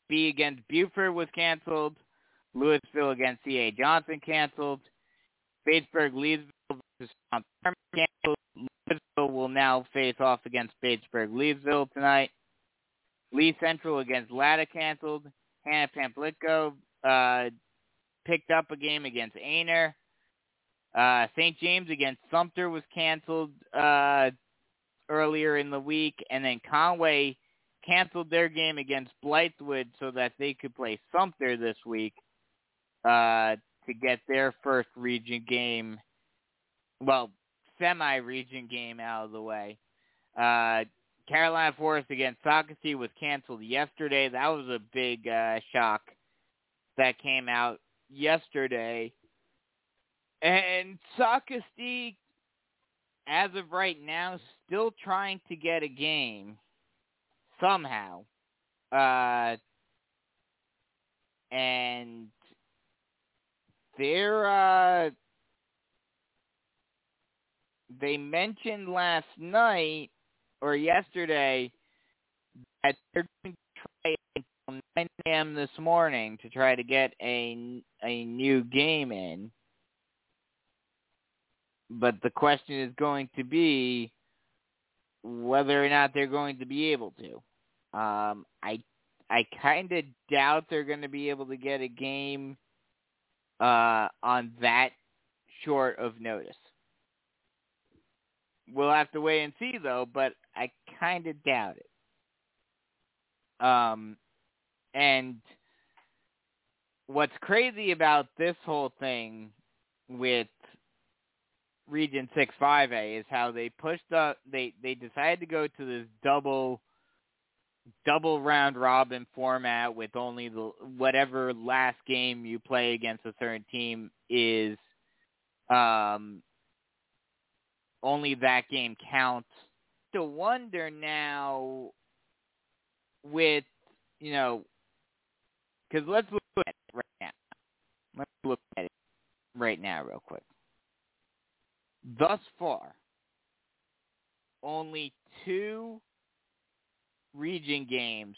B against Buford was canceled. Lewisville against C.A. Johnson canceled. Batesburg Leesville versus canceled. Lewisville will now face off against Batesburg Leesville tonight. Lee Central against Latta canceled. Hannah Pamplico uh, picked up a game against Aynor. Uh, St. James against Sumter was canceled uh, earlier in the week, and then Conway canceled their game against Blythewood so that they could play Sumter this week uh, to get their first region game, well, semi-region game out of the way. Uh, Carolina Forest against Socastee was canceled yesterday. That was a big uh, shock that came out yesterday. And Socastee, as of right now, still trying to get a game somehow. Uh, and they're uh, they mentioned last night or yesterday that they're going to try until 9 a.m. this morning to try to get a a new game in. But the question is going to be whether or not they're going to be able to. Um, I I kind of doubt they're going to be able to get a game uh, on that short of notice. We'll have to wait and see, though. But I kind of doubt it. Um, and what's crazy about this whole thing with Region Six Five A is how they pushed up. They they decided to go to this double double round robin format with only the whatever last game you play against a certain team is um only that game counts to wonder now with, you know, because let's look at it right now. Let's look at it right now real quick. Thus far, only two region games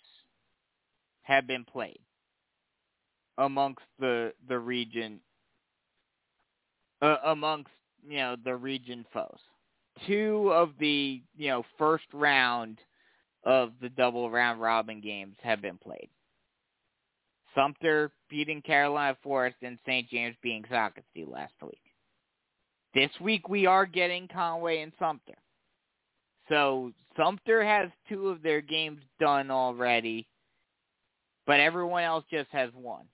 have been played amongst the the region uh, amongst you know the region foes two of the you know first round of the double round robin games have been played. Sumter beating Carolina Forest and St. James beating Socastee last week. This week we are getting Conway and Sumter. So Sumter has two of their games done already, but everyone else just has one.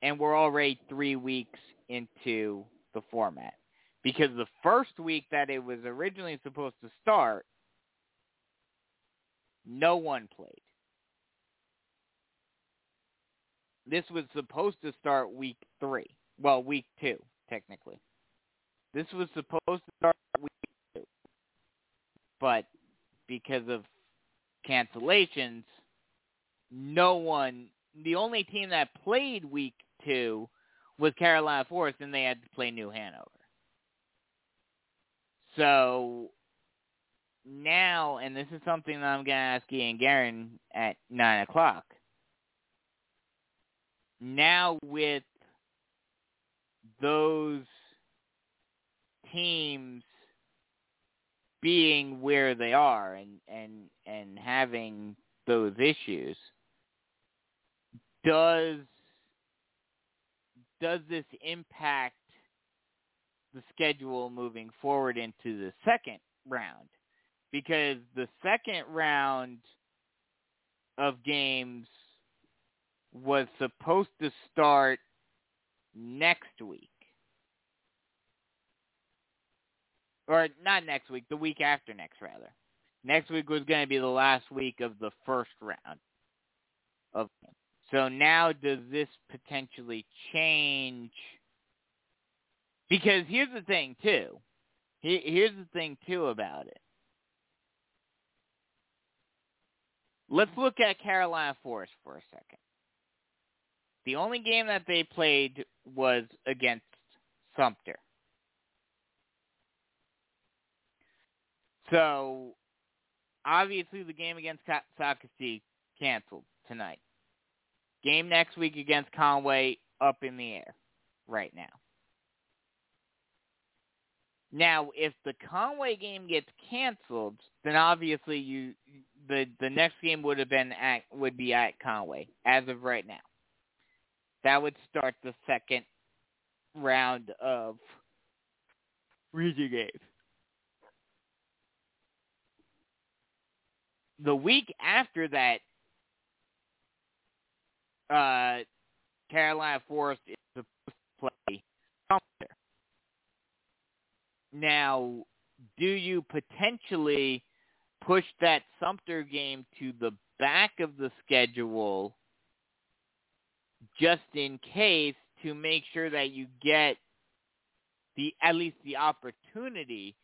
And we're already three weeks into the format because the first week that it was originally supposed to start, no one played. This was supposed to start week three. Well, week two, technically. This was supposed to start week two. But because of cancellations, no one, the only team that played week two was Carolina Forest, and they had to play New Hanover. So now, and this is something that I'm going to ask Ian Guerin at 9 o'clock. Now with those teams being where they are and, and, and having those issues, does does this impact the schedule moving forward into the second round because the second round of games was supposed to start next week. Or not next week, the week after next, rather. Next week was going to be the last week of the first round. Of so now does this potentially change? Because here's the thing too. Here's the thing too about it. Let's look at Carolina Forest for a second. The only game that they played was against Sumter. So, obviously the game against Socastee canceled tonight. Game next week against Conway up in the air right now. Now, if the Conway game gets canceled, then obviously you the the next game would have been at would be at Conway as of right now. That would start the second round of region games. The week after that, uh, Carolina Forest is supposed to play Sumter. Now, do you potentially push that Sumter game to the back of the schedule just in case to make sure that you get the at least the opportunity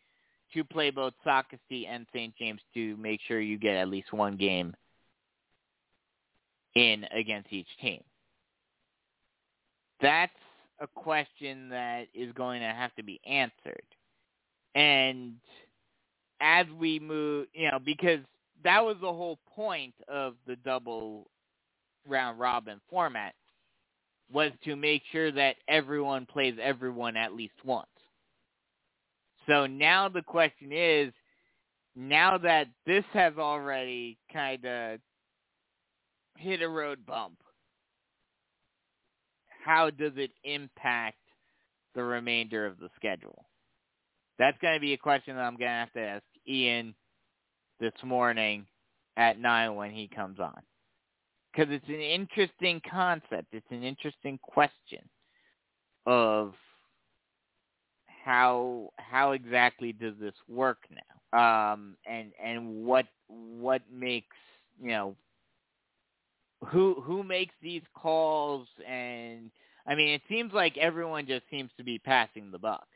to play both Socastee and St. James to make sure you get at least one game in against each team. That's a question that is going to have to be answered. And as we move, you know, because that was the whole point of the double round robin format was to make sure that everyone plays everyone at least once. So now the question is, now that this has already kind of hit a road bump, how does it impact the remainder of the schedule? That's going to be a question that I'm going to have to ask Ian this morning at 9 when he comes on because it's an interesting concept. It's an interesting question of how how exactly does this work now, um, and and what what makes you know who who makes these calls, and I mean it seems like everyone just seems to be passing the buck.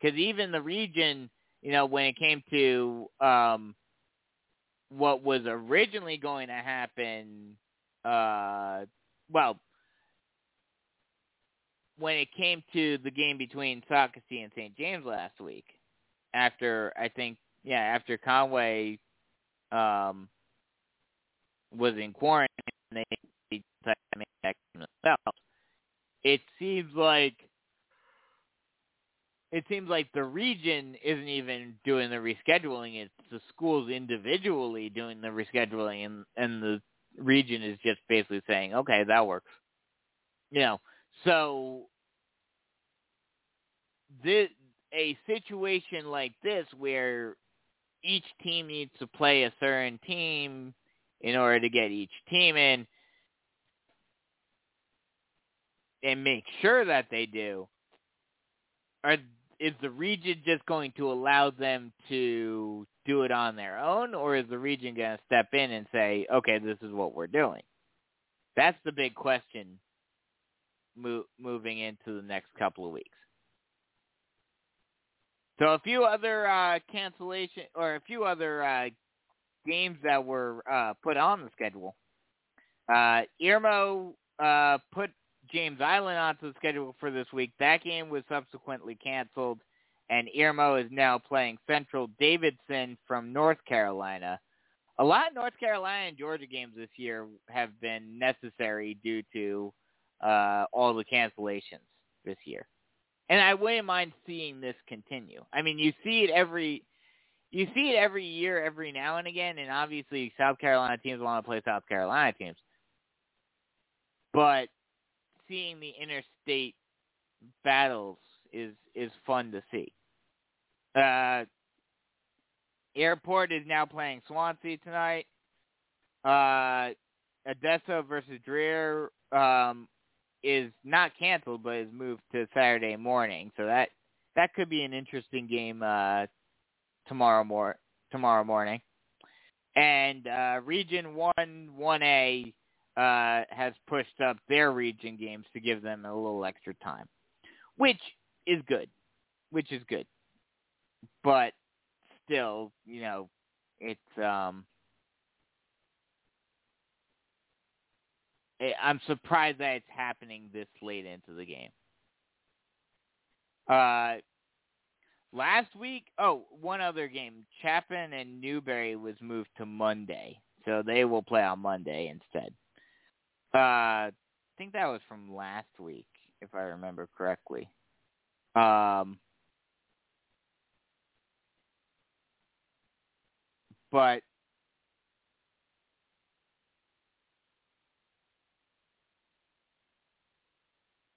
Because even the region, you know, when it came to um, what was originally going to happen uh, well, when it came to the game between Socastee and St. James last week, after I think yeah, after Conway um, was in quarantine, they decided to make themselves. It seems like it seems like the region isn't even doing the rescheduling; it's the schools individually doing the rescheduling, and and the region is just basically saying, okay, that works. You know, so this a situation like this where each team needs to play a certain team in order to get each team in and make sure that they do are is the region just going to allow them to do it on their own, or is the region going to step in and say, okay, this is what we're doing? That's the big question mo- moving into the next couple of weeks. So a few other uh, cancellation or a few other uh, games that were uh, put on the schedule. Uh, Irmo uh, put James Island onto the schedule for this week. That game was subsequently canceled and Irmo is now playing Central Davidson from North Carolina. A lot of North Carolina and Georgia games this year have been necessary due to uh, all the cancellations this year. And I wouldn't mind seeing this continue. I mean, you see it every you see it every year, every now and again, and obviously South Carolina teams want to play South Carolina teams. But seeing the interstate battles is is fun to see. Uh, Airport is now playing Swansea tonight. Uh, Adesso versus Dreher um, is not canceled, but is moved to Saturday morning. So that that could be an interesting game uh, tomorrow mor- tomorrow morning. And uh, Region One One A uh, has pushed up their region games to give them a little extra time, which is good, which is good. But still, you know, it's um, I'm surprised that it's happening this late into the game. Uh, last week, oh, one other game, Chapin and Newberry was moved to Monday, so they will play on Monday instead. Uh, I think that was from last week, if I remember correctly. Um, but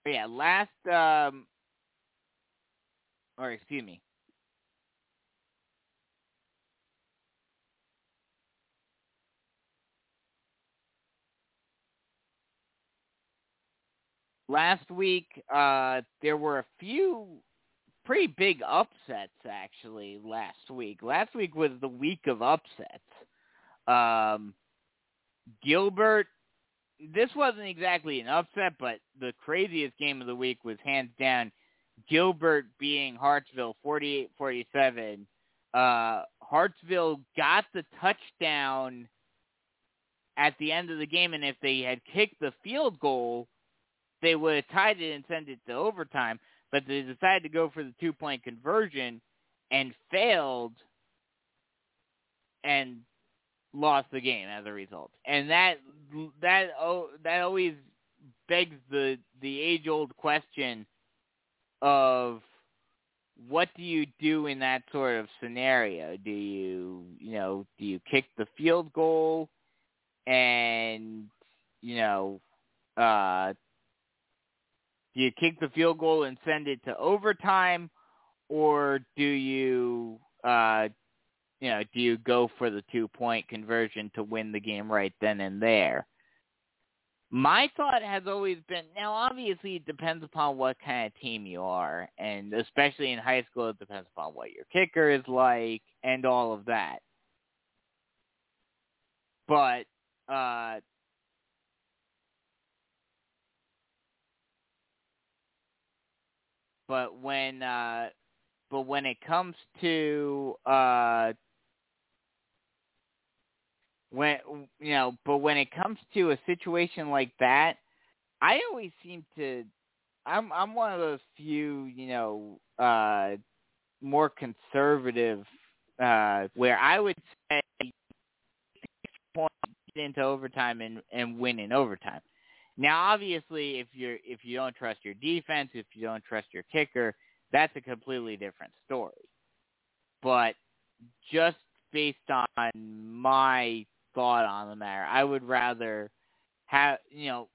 yeah, last um, or excuse me. Last week, uh, there were a few pretty big upsets actually last week. Last week was the week of upsets. Um, Gilbert, this wasn't exactly an upset, but the craziest game of the week was hands down Gilbert being Hartsville 48-47. Uh, Hartsville got the touchdown at the end of the game, and if they had kicked the field goal, they would have tied it and sent it to overtime. But they decided to go for the two-point conversion and failed and lost the game as a result. And that that oh, that always begs the the age-old question of what do you do in that sort of scenario? Do you, you know, do you kick the field goal and, you know, uh, do you kick the field goal and send it to overtime or do you, uh, you know, do you go for the two point conversion to win the game right then and there? My thought has always been now obviously it depends upon what kind of team you are and especially in high school it depends upon what your kicker is like and all of that. But uh but when uh but when it comes to uh when you know, but when it comes to a situation like that, I always seem to I'm I'm one of those few, you know, uh more conservative uh where I would say point into overtime and and win in overtime. Now obviously if you're if you don't trust your defense, if you don't trust your kicker, that's a completely different story. But just based on my thought on the matter. I would rather have you know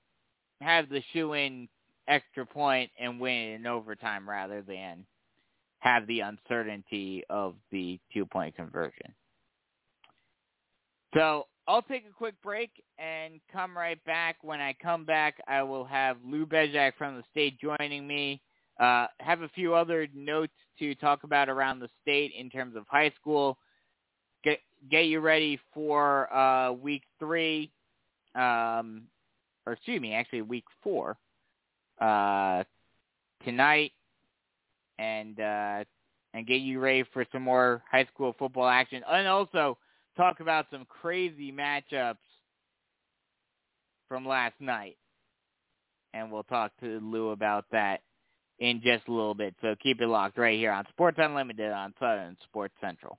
have the shoe in extra point and win in overtime rather than have the uncertainty of the two point conversion. So I'll take a quick break and come right back. When I come back, I will have Lou Bezjak from the state joining me. Uh, have a few other notes to talk about around the state in terms of high school get you ready for uh, week three, um, or excuse me, actually week four uh, tonight, and uh, and get you ready for some more high school football action, and also talk about some crazy matchups from last night, and we'll talk to Lou about that in just a little bit. So keep it locked right here on Sports Unlimited on Southern Sports Central.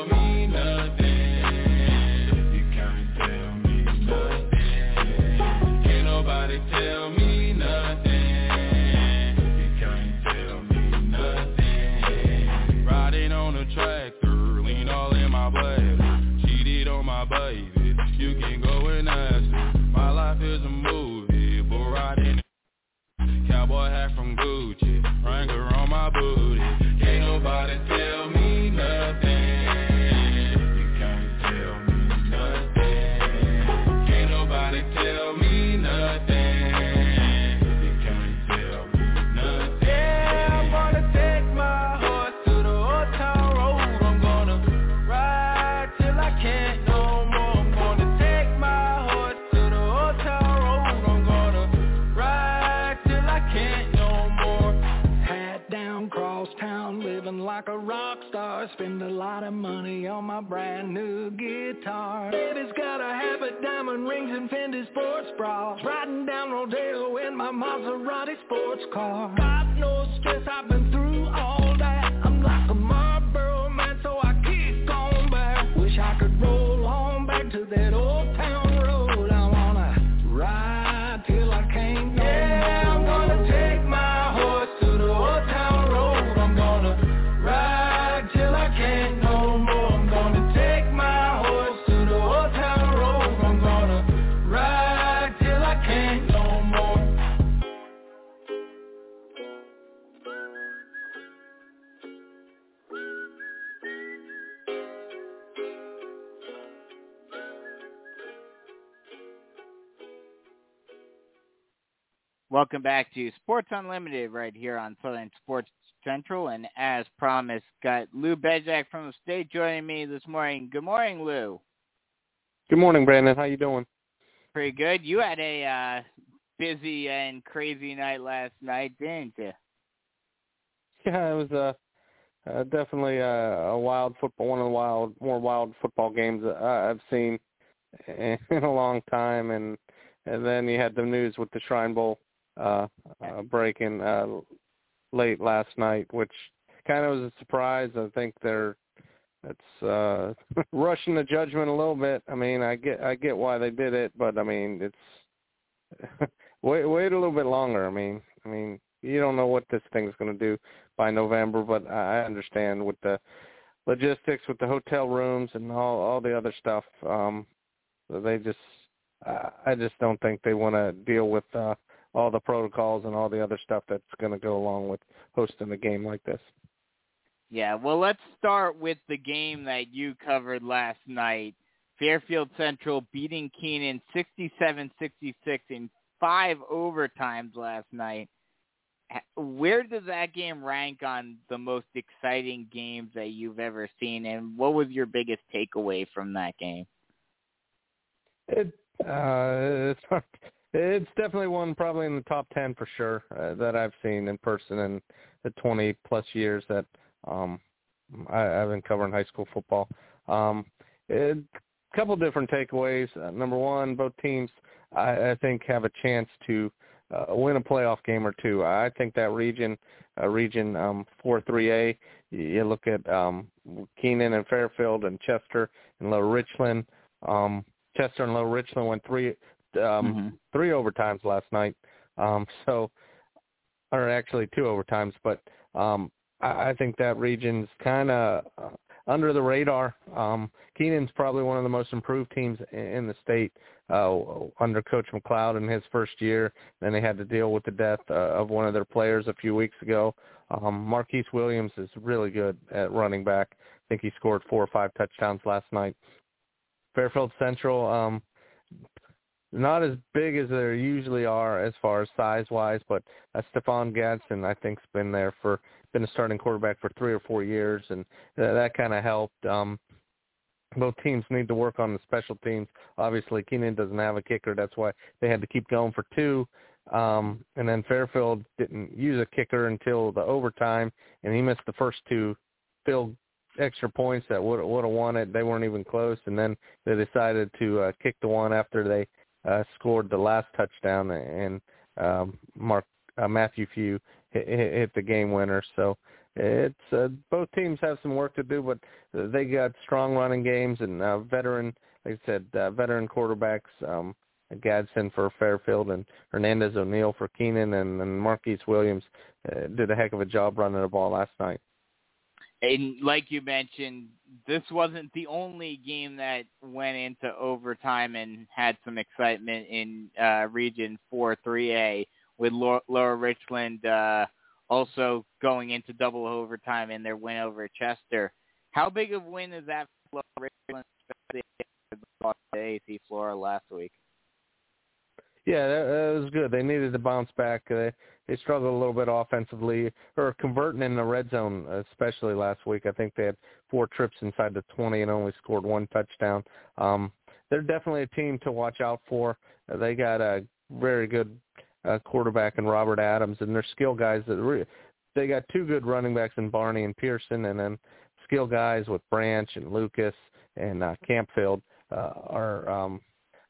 booty. Can't nobody Maserati sports car. Welcome back to Sports Unlimited right here on Southern Sports Central. And as promised, got Lou Bezjak from the state joining me this morning. Good morning, Lou. Good morning, Brandon. How you doing? Pretty good. You had a uh, busy and crazy night last night, didn't you? Yeah, it was uh, uh, definitely a, a wild football, one of the wild, more wild football games that I've seen in a long time. And and then you had the news with the Shrine Bowl uh, uh, breaking uh, late last night, which kind of was a surprise. I think they're it's uh rushing the judgment a little bit. I mean, I get I get why they did it, but I mean, it's wait wait a little bit longer. I mean, I mean, you don't know what this thing's going to do by November, but I understand with the logistics with the hotel rooms and all all the other stuff. Um they just I just don't think they want to deal with uh all the protocols and all the other stuff that's going to go along with hosting a game like this. Yeah, well, let's start with the game that you covered last night. Fairfield Central beating Keenan 67-66 in five overtimes last night. Where does that game rank on the most exciting games that you've ever seen, and what was your biggest takeaway from that game? It uh, it's hard. It's definitely one probably in the top ten for sure uh, that I've seen in person in the twenty plus years that um I, I've been covering high school football. Um, a couple different takeaways. Uh, number one, both teams I, I think have a chance to uh, win a playoff game or two. I think that region, uh, region um, four three A. You look at um, Keenan and Fairfield and Chester and Low Richland. Um, Chester and Low Richland went three um, three overtimes last night. Um, so, or actually two overtimes, but um, I, I think that region's kind of uh, under the radar. Um, Keenan's probably one of the most improved teams in, in the state uh, under Coach McLeod in his first year. Then they had to deal with the death uh, of one of their players a few weeks ago. Um, Marquise Williams is really good at running back. I think he scored four or five touchdowns last night. Fairfield Central, um, not as big as they usually are as far as size wise, but uh, Stephon Gadsden I think's been there for been a starting quarterback for three or four years, and uh, that kind of helped. Um, both teams need to work on the special teams. Obviously, Keenan doesn't have a kicker. That's why they had to keep going for two. Um, and then Fairfield didn't use a kicker until the overtime, and he missed the first two field extra points that would would have won it. They weren't even close, and then they decided to uh, kick the one after they uh, scored the last touchdown, and um, Mark uh, Matthew Few hit, hit the game winner. So it's uh, both teams have some work to do, but they got strong running games and uh, veteran, like I said, uh, veteran quarterbacks. Um, Gadsden for Fairfield and Hernandez O'Neill for Keenan and, and Marquise Williams uh, did a heck of a job running the ball last night. And like you mentioned, this wasn't the only game that went into overtime and had some excitement in uh, Region 4-3A with Lower Richland uh, also going into double overtime in their win over Chester. How big of a win is that for Lower Richland, especially the AC Flora last week? Yeah, that, that was good. They needed to bounce back. They they struggled a little bit offensively, or converting in the red zone, especially last week. I think they had four trips inside the 20 and only scored one touchdown. Um, they're definitely a team to watch out for. They got a very good uh, quarterback in Robert Adams, and they're skill guys they got two good running backs in Barney and Pearson, and then skill guys with Branch and Lucas and uh, Campfield uh, are um,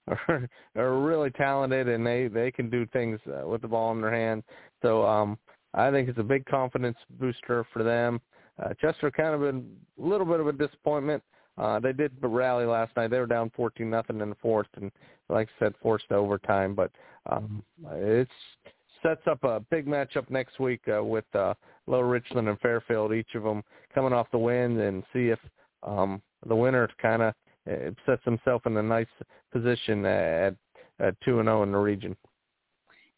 are, are really talented and they they can do things uh, with the ball in their hand. So um, I think it's a big confidence booster for them. Uh, Chester kind of been a little bit of a disappointment. Uh, they did rally last night. They were down fourteen nothing in the fourth, and like I said, forced overtime. But um, it's sets up a big matchup next week uh, with uh, Lower Richland and Fairfield, each of them coming off the win, and see if um, the winner kind of sets himself in a nice position at two and zero oh in the region.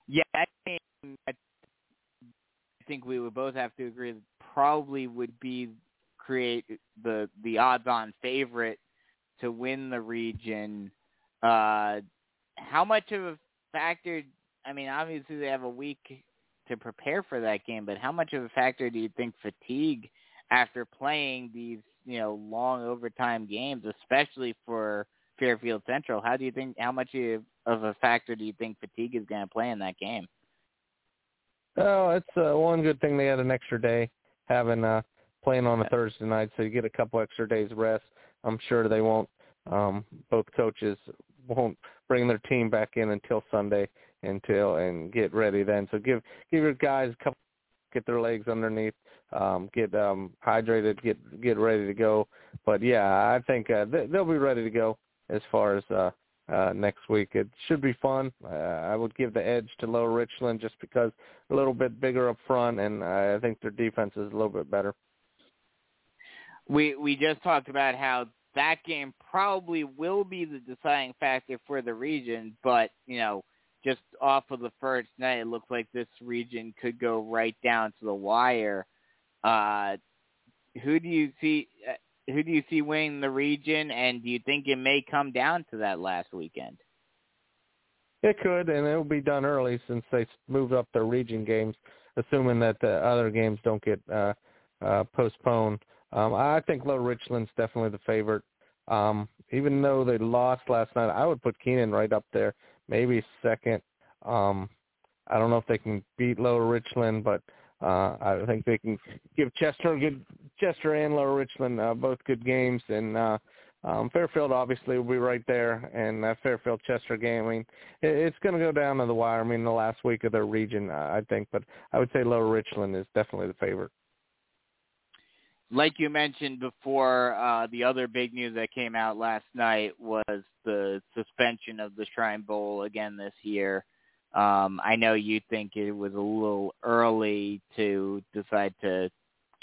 Yeah, I think I think we would both have to agree that probably would be create the the odds on favorite to win the region. Uh, how much of a factor? I mean, obviously they have a week to prepare for that game, but how much of a factor do you think fatigue after playing these you know long overtime games, especially for Fairfield Central. How do you think? How much of a factor do you think fatigue is going to play in that game? Oh, it's uh, one good thing they had an extra day having uh playing on a Thursday night, so you get a couple extra days rest. I'm sure they won't. Um, both coaches won't bring their team back in until Sunday until and get ready then. So give give your guys a couple get their legs underneath um, get um, hydrated, get get ready to go. But yeah, I think uh, they, they'll be ready to go as far as uh, uh, next week. It should be fun. Uh, I would give the edge to Lower Richland just because a little bit bigger up front, and I think their defense is a little bit better. We we just talked about how that game probably will be the deciding factor for the region, but you know, just off of the first night, it looks like this region could go right down to the wire. Uh, who do you see? Uh, who do you see winning the region, and do you think it may come down to that last weekend? It could, and it will be done early since they moved up their region games, assuming that the other games don't get uh, uh, postponed. Um, I think Low Richland's definitely the favorite. Um, even though they lost last night, I would put Keenan right up there, maybe second. Um, I don't know if they can beat Lower Richland, but uh, I think they can give Chester good Chester and Lower Richland uh, both good games, and uh, um, Fairfield obviously will be right there. And that Fairfield Chester game, I mean, it, it's going to go down to the wire. I mean, the last week of their region, uh, I think, but I would say Lower Richland is definitely the favorite. Like you mentioned before, uh, the other big news that came out last night was the suspension of the Shrine Bowl again this year. Um, I know you think it was a little early to decide to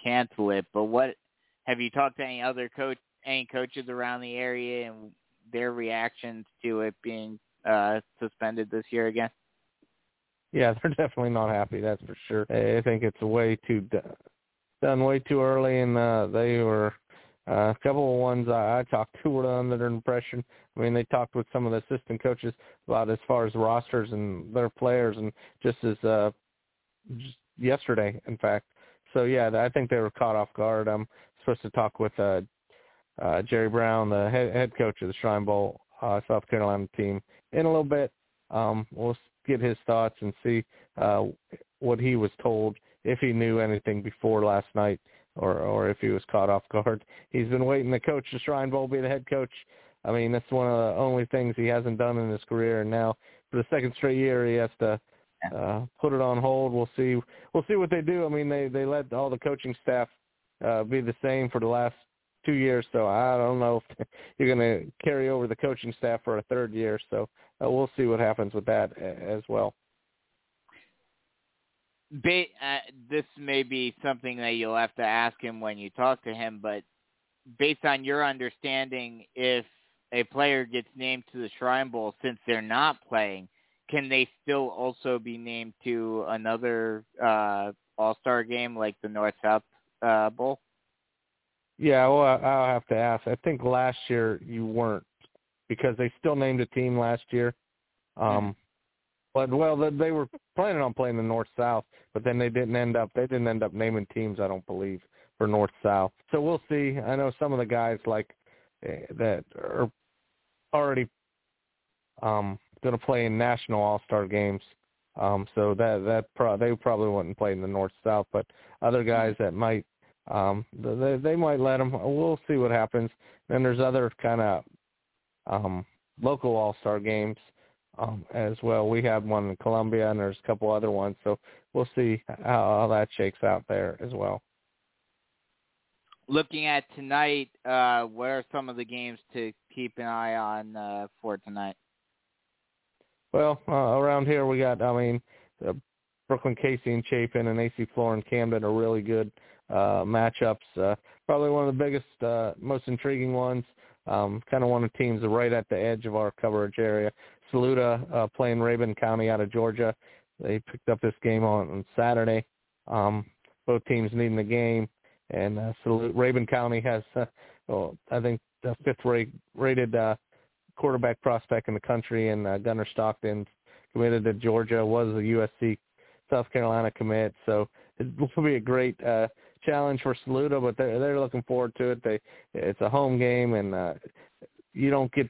cancel it, but what have you talked to any other coach, any coaches around the area, and their reactions to it being uh, suspended this year again? Yeah, they're definitely not happy. That's for sure. I think it's a way too done way too early, and uh, they were uh, a couple of ones I, I talked to were under impression. I mean, they talked with some of the assistant coaches about as far as rosters and their players, and just as uh, just yesterday, in fact. So yeah, I think they were caught off guard. I'm supposed to talk with uh, uh, Jerry Brown, the head, head coach of the Shrine Bowl uh, South Carolina team, in a little bit. Um, we'll get his thoughts and see uh, what he was told if he knew anything before last night or or if he was caught off guard. He's been waiting to coach the Shrine Bowl, be the head coach. I mean, that's one of the only things he hasn't done in his career, and now for the second straight year, he has to uh, put it on hold. We'll see. We'll see what they do. I mean, they they let all the coaching staff uh, be the same for the last two years, so I don't know if you're going to carry over the coaching staff for a third year. So uh, we'll see what happens with that as well. Ba- uh, this may be something that you'll have to ask him when you talk to him, but based on your understanding, if a player gets named to the Shrine Bowl since they're not playing, can they still also be named to another uh, All Star game like the North South uh, Bowl? Yeah, well, I'll have to ask. I think last year you weren't because they still named a team last year. Um, but well, they were planning on playing the North South, but then they didn't end up. They didn't end up naming teams. I don't believe for North South. So we'll see. I know some of the guys like uh, that are already um going to play in national All Star games. Um, so that that pro- they probably wouldn't play in the North South, but other guys that might um, they they might let them. We'll see what happens. Then there's other kind of um, local All Star games um, as well. We have one in Columbia, and there's a couple other ones. So we'll see how, how that shakes out there as well. Looking at tonight, uh, what are some of the games to keep an eye on uh, for tonight? Well, uh, around here we got, I mean, uh, Brookland Cayce and Chapin and AC Flora and Camden are really good uh, matchups. Uh, probably one of the biggest, uh, most intriguing ones. Um, kind of one of the teams right at the edge of our coverage area. Saluda uh, playing Rabun County out of Georgia. They picked up this game on, on Saturday. Um, both teams needing the game, and uh, Saluda, Rabun County has, uh, well, I think, the fifth rate, rated uh, quarterback prospect in the country, and uh, Gunner Stockton committed to Georgia, was a USC South Carolina commit. So it will be a great uh, challenge for Saluda, but they're they're looking forward to it. They it's a home game, and uh, you don't get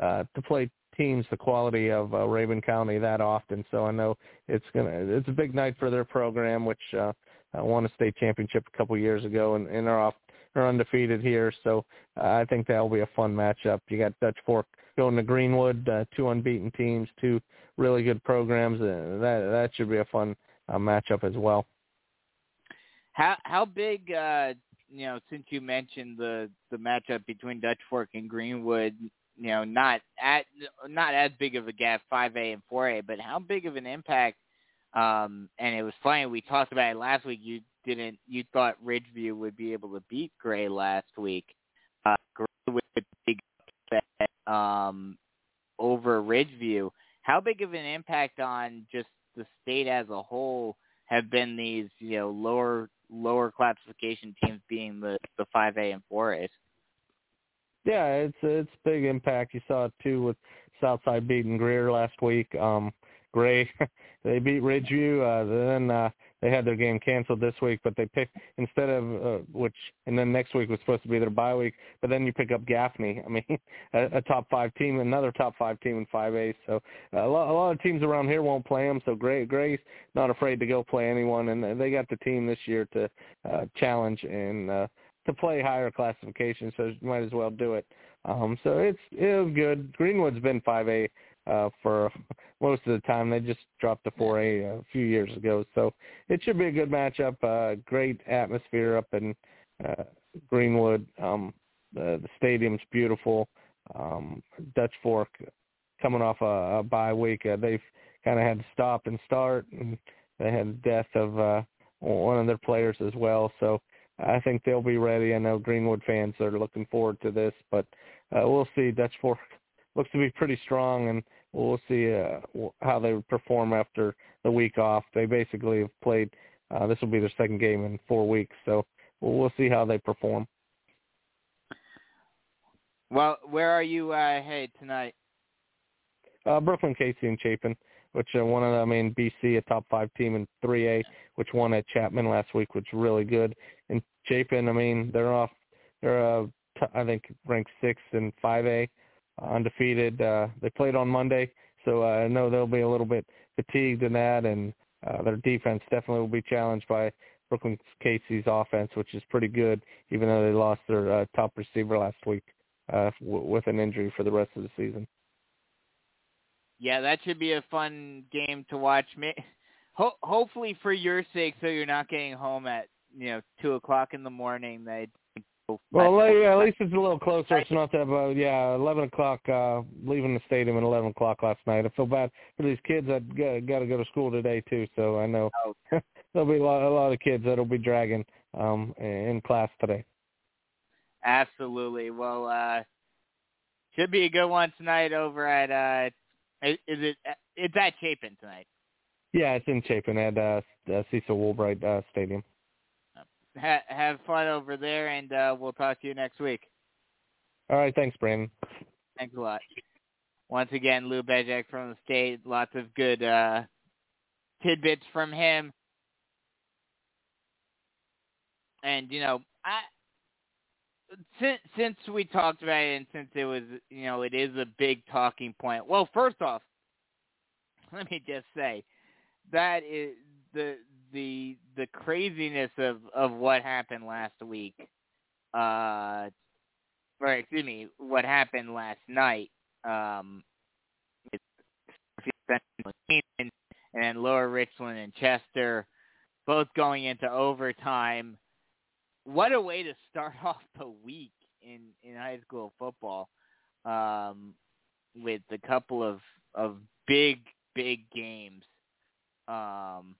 uh, to play teams the quality of uh, Rabun County that often. So I know it's gonna it's a big night for their program, which uh, won a state championship a couple years ago, and, and are off are undefeated here. So uh, I think that'll be a fun matchup. You got Dutch Fork going to Greenwood, uh, two unbeaten teams, two really good programs. Uh, that that should be a fun uh, matchup as well. How how big uh you know, since you mentioned the the matchup between Dutch Fork and Greenwood, you know, not at not as big of a gap, 5A and 4A, but how big of an impact? Um, and it was funny we talked about it last week. You didn't, you thought Ridge View would be able to beat Gray last week. Uh, Gray with a big upset um, over Ridge View. How big of an impact on just the state as a whole have been these, you know, lower lower classification teams being the the five A and four A's. Yeah, it's it's big impact. You saw it too with Southside beating Greer last week. Um Gray they beat Ridge View. Uh, then uh, they had their game canceled this week, but they picked instead of uh, which, and then next week was supposed to be their bye week. But then you pick up Gaffney. I mean, a, a top five team, another top five team in five A. So uh, a lot, a lot of teams around here won't play them. So Gray, Gray's not afraid to go play anyone, and they got the team this year to uh, challenge and uh, to play higher classification. So might as well do it. Um, so it's it was good. Greenwood's been five A uh, for most of the time. They just dropped to 4A a few years ago, so it should be a good matchup. Uh, great atmosphere up in uh, Greenwood. Um, the, the stadium's beautiful. Um, Dutch Fork coming off a, a bye week, uh, they've kind of had to stop and start, and they had the death of uh, one of their players as well. So I think they'll be ready. I know Greenwood fans are looking forward to this, but uh, we'll see. Dutch Fork looks to be pretty strong, and we'll see uh, how they perform after the week off. They basically have played. Uh, this will be their second game in four weeks, so we'll see how they perform. Well, where are you uh, headed tonight? Uh, Brookland Cayce and Chapin, which uh, one of them in BC, a top five team in 3A, which won at Chapman last week, which is really good. And Chapin, I mean, they're off. They're uh, t- I think ranked sixth in 5A undefeated. Uh, they played on Monday, so uh, I know they'll be a little bit fatigued in that, and uh, their defense definitely will be challenged by Brookland Cayce's offense, which is pretty good, even though they lost their uh, top receiver last week uh, w- with an injury for the rest of the season. Yeah, that should be a fun game to watch. Ho- hopefully, for your sake, so you're not getting home at you know two o'clock in the morning. They well, yeah, at least it's a little closer. It's not that, but yeah, eleven o'clock. uh Leaving the stadium at eleven o'clock last night. I feel bad for these kids that got to go to school today too. So I know oh. there'll be a lot, a lot of kids that'll be dragging um in class today. Absolutely. Well, uh should be a good one tonight over at. uh Is it? It's at Chapin tonight. Yeah, it's in Chapin at uh, uh Cecil Woolbright uh, Stadium ha- have fun over there, and uh, we'll talk to you next week. All right. Thanks, Brandon. Thanks a lot. Once again, Lou Bezjak from the state. Lots of good uh, tidbits from him. And you know, I since since we talked about it, and since it was you know it is a big talking point. Well, first off, let me just say that is the the the craziness of of what happened last week, uh, or excuse me, what happened last night, um, and, and Lower Richland and Chester, both going into overtime. What a way to start off the week in in high school football, um, with a couple of of big big games. Um,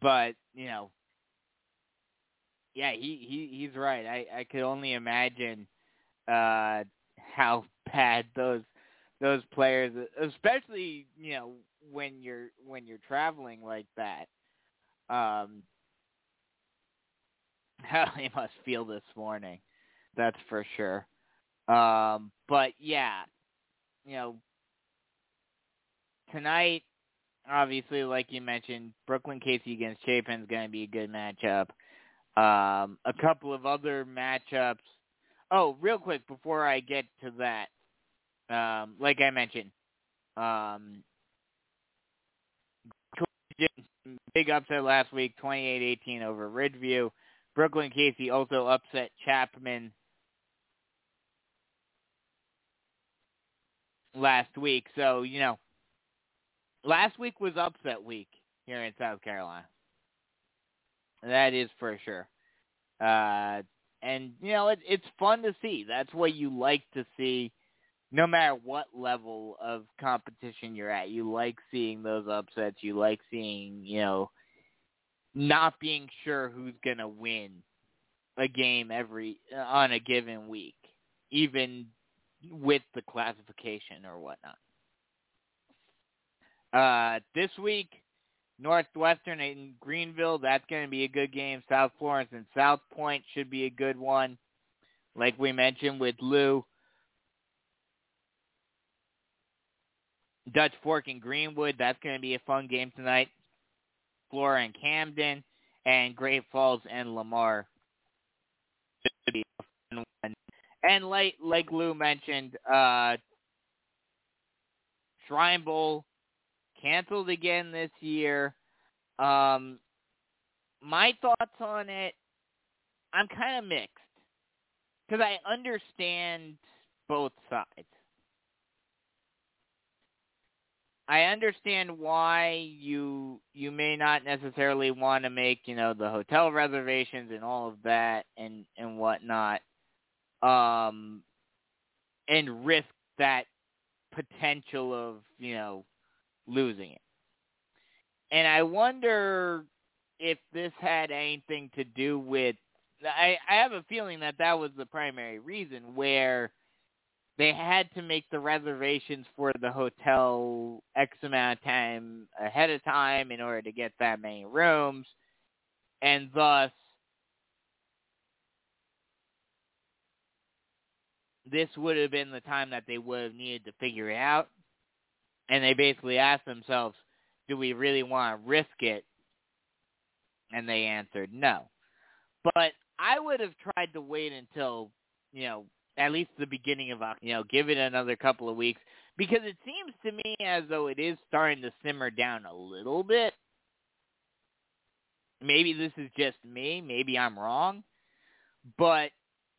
but you know, yeah, he he he's right. I I could only imagine uh how bad those those players, especially you know when you're when you're traveling like that, um, how they must feel this morning. That's for sure. Um, but yeah, you know, tonight obviously, like you mentioned, Brookland Cayce against Chapin is going to be a good matchup. Um, a couple of other matchups. Oh, real quick before I get to that, um, like I mentioned, um, big upset last week, 28-18 over Ridgeview. Brookland Cayce also upset Chapman last week. So, you know, last week was upset week here in South Carolina. That is for sure. Uh, and you know it, it's fun to see. That's what you like to see, no matter what level of competition you're at. You like seeing those upsets. You like seeing you know not being sure who's gonna win a game every on a given week, even with the classification or whatnot. Uh, this week, Northwestern in Greenville, that's going to be a good game. South Florence and South Pointe should be a good one. Like we mentioned with Lou. Dutch Fork and Greenwood, that's going to be a fun game tonight. Flora and Camden, and Great Falls and Lamar. Should be a fun one. And like like Lou mentioned, uh, Shrine Bowl canceled again this year. Um, my thoughts on it, I'm kind of mixed because I understand both sides. I understand why you you may not necessarily want to make you know the hotel reservations and all of that and and whatnot, um, and risk that potential of you know losing it. And I wonder if this had anything to do with I, I have a feeling that that was the primary reason where they had to make the reservations for the hotel X amount of time ahead of time in order to get that many rooms, and thus this would have been the time that they would have needed to figure it out and they basically asked themselves, do we really want to risk it? And they answered no. But I would have tried to wait until, you know, at least the beginning of, you know, give it another couple of weeks. because it seems to me as though it is starting to simmer down a little bit. Maybe this is just me, maybe I'm wrong, but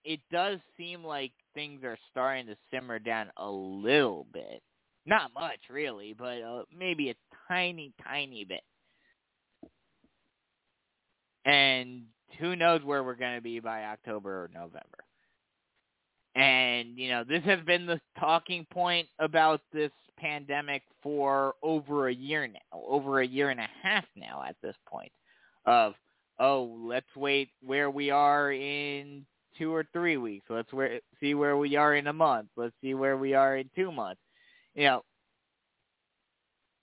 it does seem like things are starting to simmer down a little bit. Not much, really, but uh, maybe a tiny, tiny bit. And who knows where we're going to be by October or November. And, you know, this has been the talking point about this pandemic for over a year now, over a year and a half now at this point of, oh, let's wait where we are in two or three weeks. Let's see where we are in a month. Let's see where we are in two months. You know,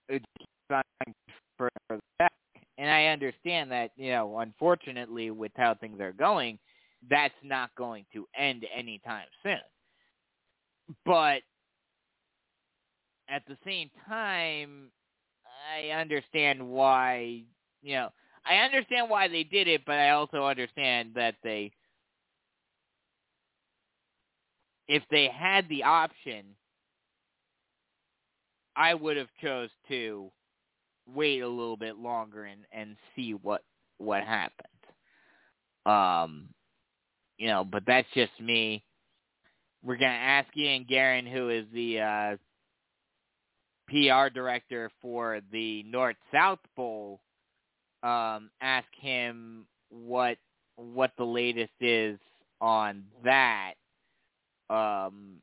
it's. And I understand that, you know, unfortunately with how things are going, that's not going to end anytime soon. But at the same time, I understand why, you know, I understand why they did it, but I also understand that they, if they had the option, I would have chose to wait a little bit longer and and see what what happened. Um, you know, but that's just me. We're gonna ask Ian Guerin, who is the uh, PR director for the North South Bowl, um, ask him what what the latest is on that. Um,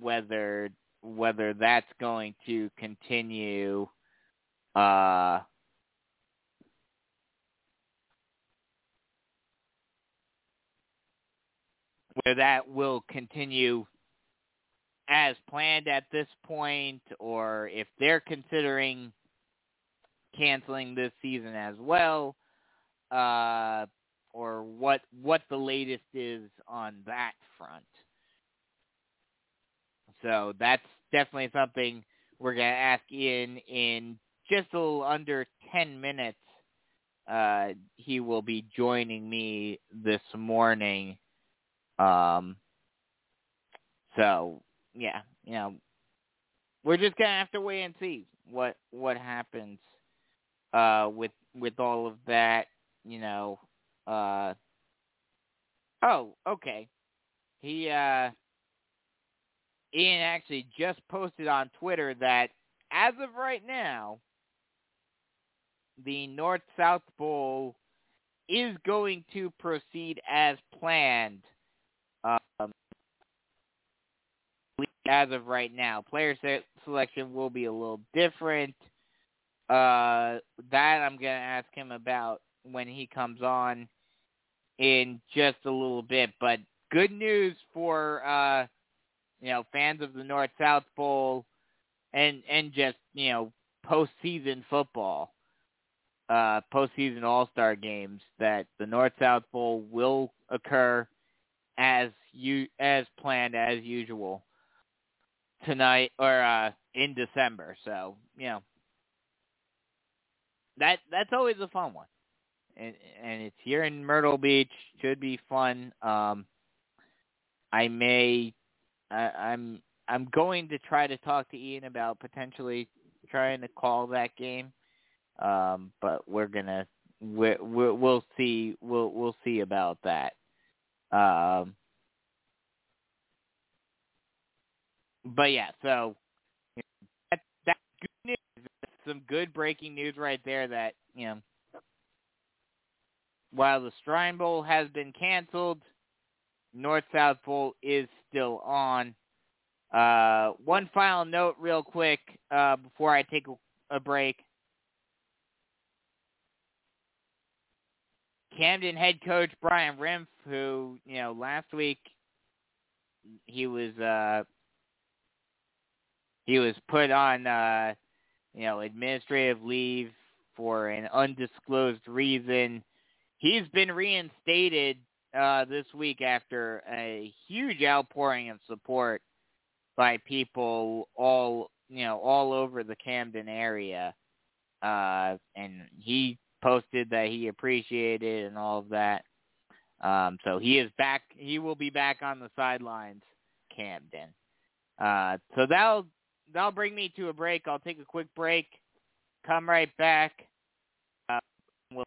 whether whether that's going to continue uh where that will continue as planned at this point or if they're considering canceling this season as well uh or what what the latest is on that front so that's definitely something we're going to ask Ian in just a little under 10 minutes. Uh, he will be joining me this morning um, so yeah, you know, we're just gonna have to wait and see what what happens uh, with with all of that. You know, uh, oh, okay. He uh, Ian actually just posted on Twitter that as of right now, the North South Bowl is going to proceed as planned um, as of right now, player selection will be a little different. Uh, that I'm gonna ask him about when he comes on in just a little bit. But good news for uh, you know fans of the North South Bowl and and just you know postseason football, uh, postseason All Star games that the North South Bowl will occur as you as planned as usual tonight or uh in December. So, you know, that that's always a fun one. And and it's here in Myrtle Beach, should be fun. Um I may I, I'm I'm going to try to talk to Ian about potentially trying to call that game. Um but we're going to we we'll see we'll we'll see about that. Um, but yeah, so that, that's good news. Some good breaking news right there. That you know, while the Shrine Bowl has been canceled, North South Bowl is still on. Uh, one final note, real quick, uh, before I take a, a break. Camden head coach Brian Rimpf, who you know last week he was uh he was put on uh you know administrative leave for an undisclosed reason. He's been reinstated uh this week after a huge outpouring of support by people all you know all over the Camden area. Uh and he posted that he appreciated and all of that. Um, so he is back. He will be back on the sidelines, Camden. Uh, so that'll that'll bring me to a break. I'll take a quick break. Come right back. Uh, we'll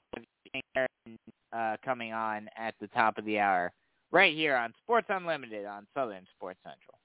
uh, coming on at the top of the hour, right here on Sports Unlimited on Southern Sports Central.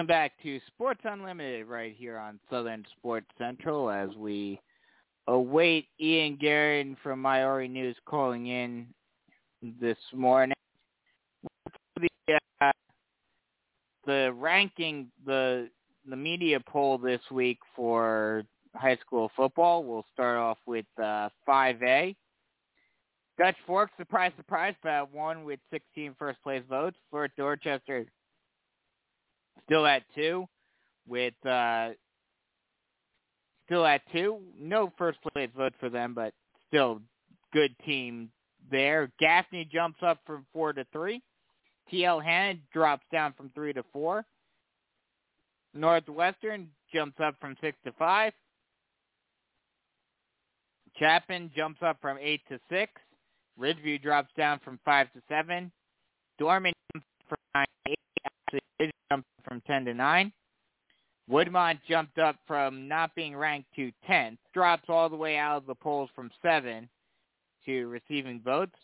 Welcome back to Sports Unlimited right here on Southern Sports Central as we await Ian Guerin from MyHorryNews calling in this morning. The, uh, the ranking, the the media poll this week for high school football. We'll start off with uh, 5A. Dutch Fork, surprise, surprise, but one with 16 first place votes. Fort Dorchester still at two with uh, still at two. No first place vote for them, but still good team there. Gaffney jumps up from four to three. TL Hanna drops down from three to four. Northwestern jumps up from six to five. Chapin jumps up from eight to six. Ridge View drops down from five to seven. Dorman jumps from nine to eight. Actually, jumped from ten to nine. Woodmont jumped up from not being ranked to 10th, drops all the way out of the polls from 7 to receiving votes.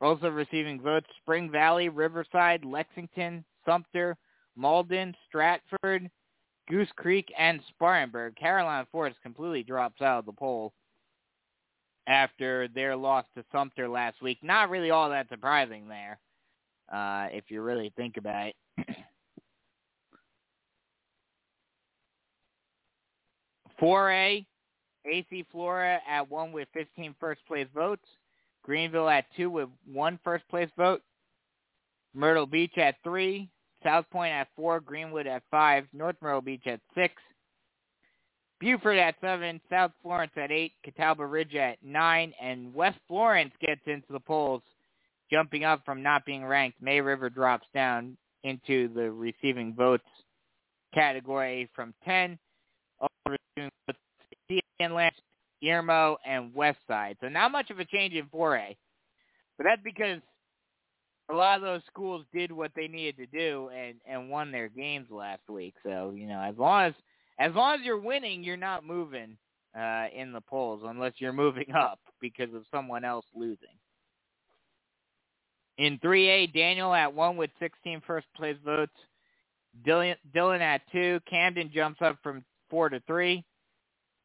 Also receiving votes, Spring Valley, Riverside, Lexington, Sumter, Mauldin, Stratford, Goose Creek, and Spartanburg. Carolina Forest completely drops out of the poll after their loss to Sumter last week. Not really all that surprising there, uh, if you really think about it. 4A, AC Flora at 1 with 15 first place votes. Greenville at 2 with one first place vote. Myrtle Beach at 3. South Pointe at 4. Greenwood at 5. North Myrtle Beach at 6. Beaufort at 7. South Florence at 8. Catawba Ridge at 9. And West Florence gets into the polls, jumping up from not being ranked. May River drops down into the receiving votes category from 10 Inland, Irmo, and Lance, Yermo and West Side. So not much of a change in 4A. But that's because a lot of those schools did what they needed to do and and won their games last week. So you know, as long as as long as you're winning, you're not moving uh, in the polls unless you're moving up because of someone else losing. In 3A, Daniel at one with 16 first place votes. Dillon, Dillon at two. Camden jumps up from four to three.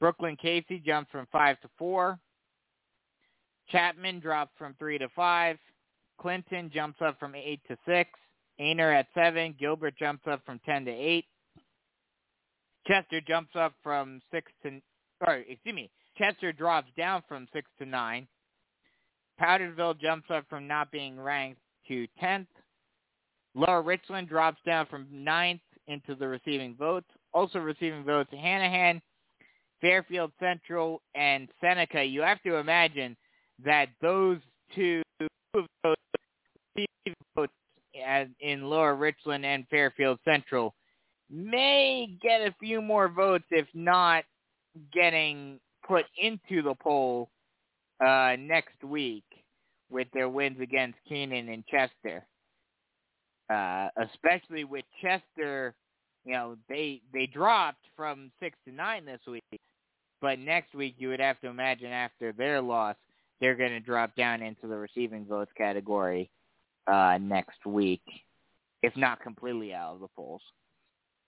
Brookland Cayce jumps from five to four. Chapman drops from three to five. Clinton jumps up from eight to six. Aynor at seven. Gilbert jumps up from ten to eight. Chester jumps up from six to sorry, excuse me. Chester drops down from six to nine. Powdersville jumps up from not being ranked to tenth. Lower Richland drops down from ninth into the receiving votes. Also receiving votes, Hanahan Fairfield Central, and Seneca, you have to imagine that those two votes in Lower Richland and Fairfield Central may get a few more votes, if not getting put into the poll uh, next week with their wins against Keenan and Chester. Uh, especially with Chester, you know, they they dropped from six to nine this week. But next week, you would have to imagine after their loss, they're going to drop down into the receiving votes category uh, next week, if not completely out of the polls.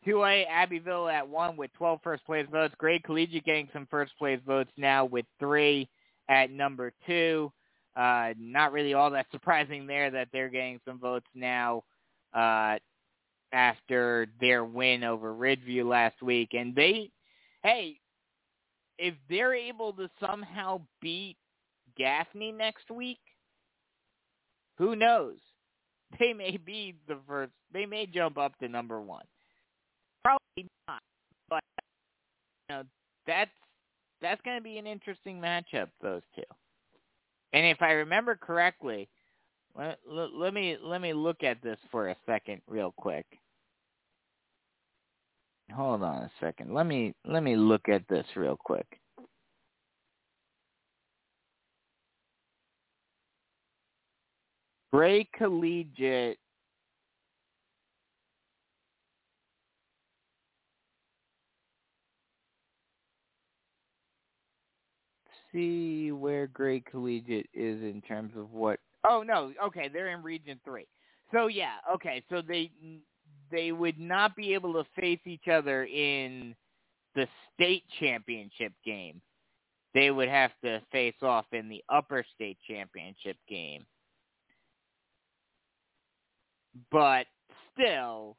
2A, Abbeville at 1 with 12 first place votes. Gray Collegiate getting some first place votes now with 3 at number 2. Uh, not really all that surprising there that they're getting some votes now uh, after their win over Ridge View last week. And they, hey, if they're able to somehow beat Gaffney next week, who knows? They may be the first. They may jump up to number one. Probably not, but you know that's that's going to be an interesting matchup. Those two. And if I remember correctly, let, let, me let me look at this for a second, real quick. Hold on a second. Let me let me look at this real quick. Gray Collegiate see where Gray Collegiate is in terms of what Oh no, okay, they're in region 3. So yeah, okay, so they they would not be able to face each other in the state championship game. They would have to face off in the upper state championship game. But still,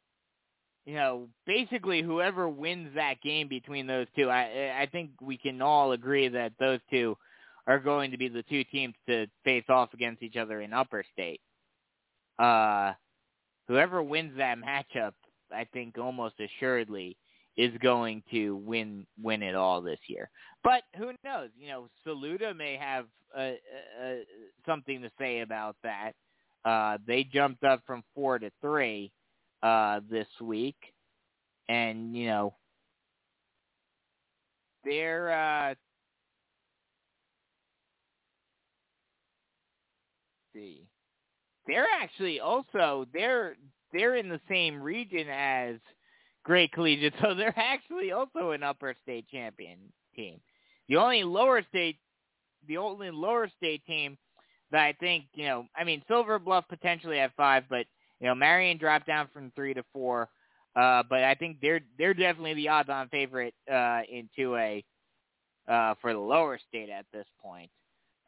you know, basically whoever wins that game between those two, I I think we can all agree that those two are going to be the two teams to face off against each other in upper state. Uh whoever wins that matchup, I think almost assuredly is going to win win it all this year. But who knows? You know, Saluda may have uh, uh, something to say about that. Uh, they jumped up from four to three uh, this week, and you know, they're uh, see, they're actually also they're they're in the same region as Gray Collegiate, so they're actually also an upper state champion team. The only lower state, the only lower state team that I think you know, I mean, Silver Bluff potentially at five, but you know, Marion dropped down from three to four. Uh, but I think they're they're definitely the odds-on favorite uh, in 2A uh, for the lower state at this point.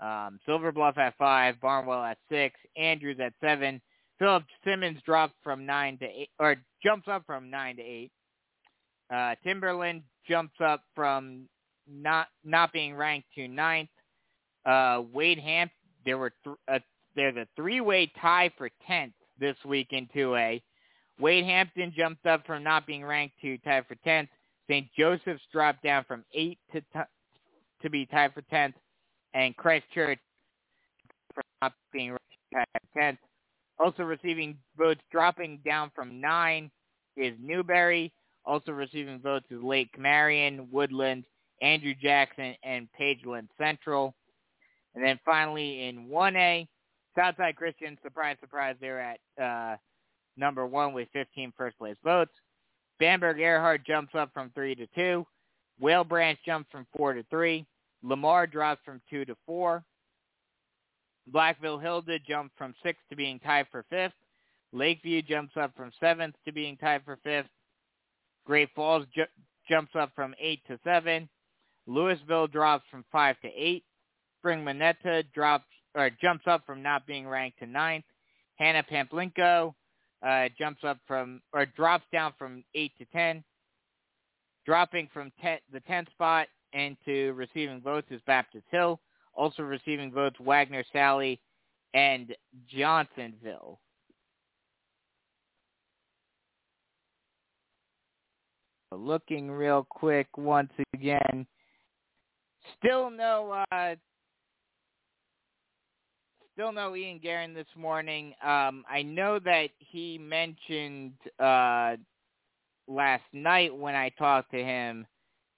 Um, Silver Bluff at five, Barnwell at six, Andrews at seven. Philip Simmons dropped from nine to eight, or jumps up from nine to eight. Uh, Timberland jumps up from not not being ranked to ninth. Uh, Wade Hamp, there were th- uh, there's a three-way tie for tenth this week in 2A. Wade Hampton jumped up from not being ranked to tied for 10th. St. Joseph's dropped down from 8 to t- to be tied for 10th. And Christchurch from not being for 10th. Also receiving votes dropping down from 9 is Newberry. Also receiving votes is Lake Marion, Woodland, Andrew Jackson, and Pageland Central. And then finally in 1A, Southside Christian, surprise, surprise, they're at uh, number one with 15 first place votes. Bamberg Ehrhardt jumps up from three to two. Whale Branch jumps from four to three. Lamar drops from two to four. Blackville Hilda jumps from six to being tied for fifth. Lakeview jumps up from seventh to being tied for fifth. Great Falls ju- jumps up from eight to seven. Lewisville drops from five to eight. Spring Manetta drops or jumps up from not being ranked to ninth. Hannah Pamplico uh, jumps up from or drops down from eight to ten. Dropping from ten, the tenth spot into receiving votes is Baptist Hill. Also receiving votes Wagener Salley and Johnsonville. Looking real quick once again. Still no uh, still no Ian Guerin this morning. Um, I know that he mentioned uh, last night when I talked to him,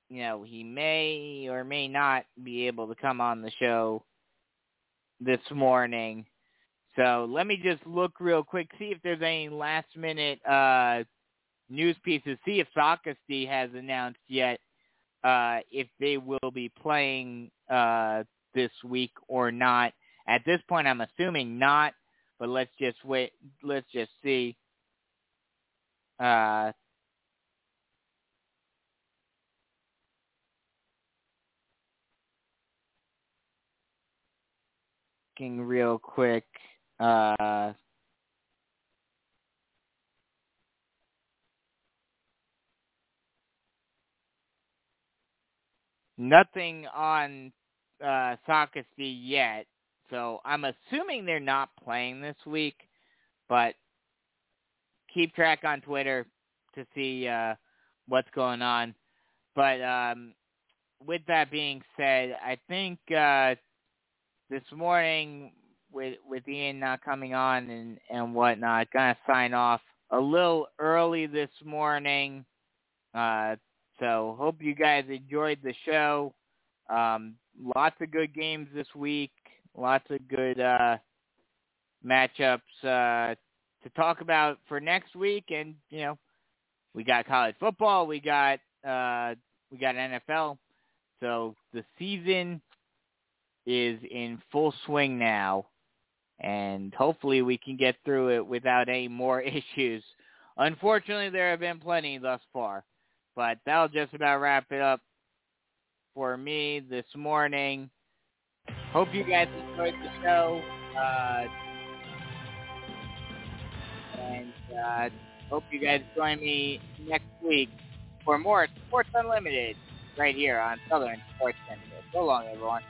you know, he may or may not be able to come on the show this morning. So let me just look real quick, see if there's any last minute uh, news pieces, see if Socastee has announced yet uh, if they will be playing uh, this week or not. At this point, I'm assuming not, but let's just wait. Let's just see. Uh, real quick. Uh, nothing on uh, Socastee yet. So I'm assuming they're not playing this week, but keep track on Twitter to see uh, what's going on. But um, with that being said, I think uh, this morning with with Ian not coming on and and whatnot, gonna sign off a little early this morning. Uh, so hope you guys enjoyed the show. Um, lots of good games this week lots of good uh, matchups uh, to talk about for next week, and you know, we got college football, we got uh, we got NFL, so the season is in full swing now, and hopefully we can get through it without any more issues Unfortunately, there have been plenty thus far. But that'll just about wrap it up for me this morning. Hope you guys enjoyed the show. Uh, and uh, hope you guys join me next week for more Sports Unlimited right here on Southern Sports Central. So long, everyone.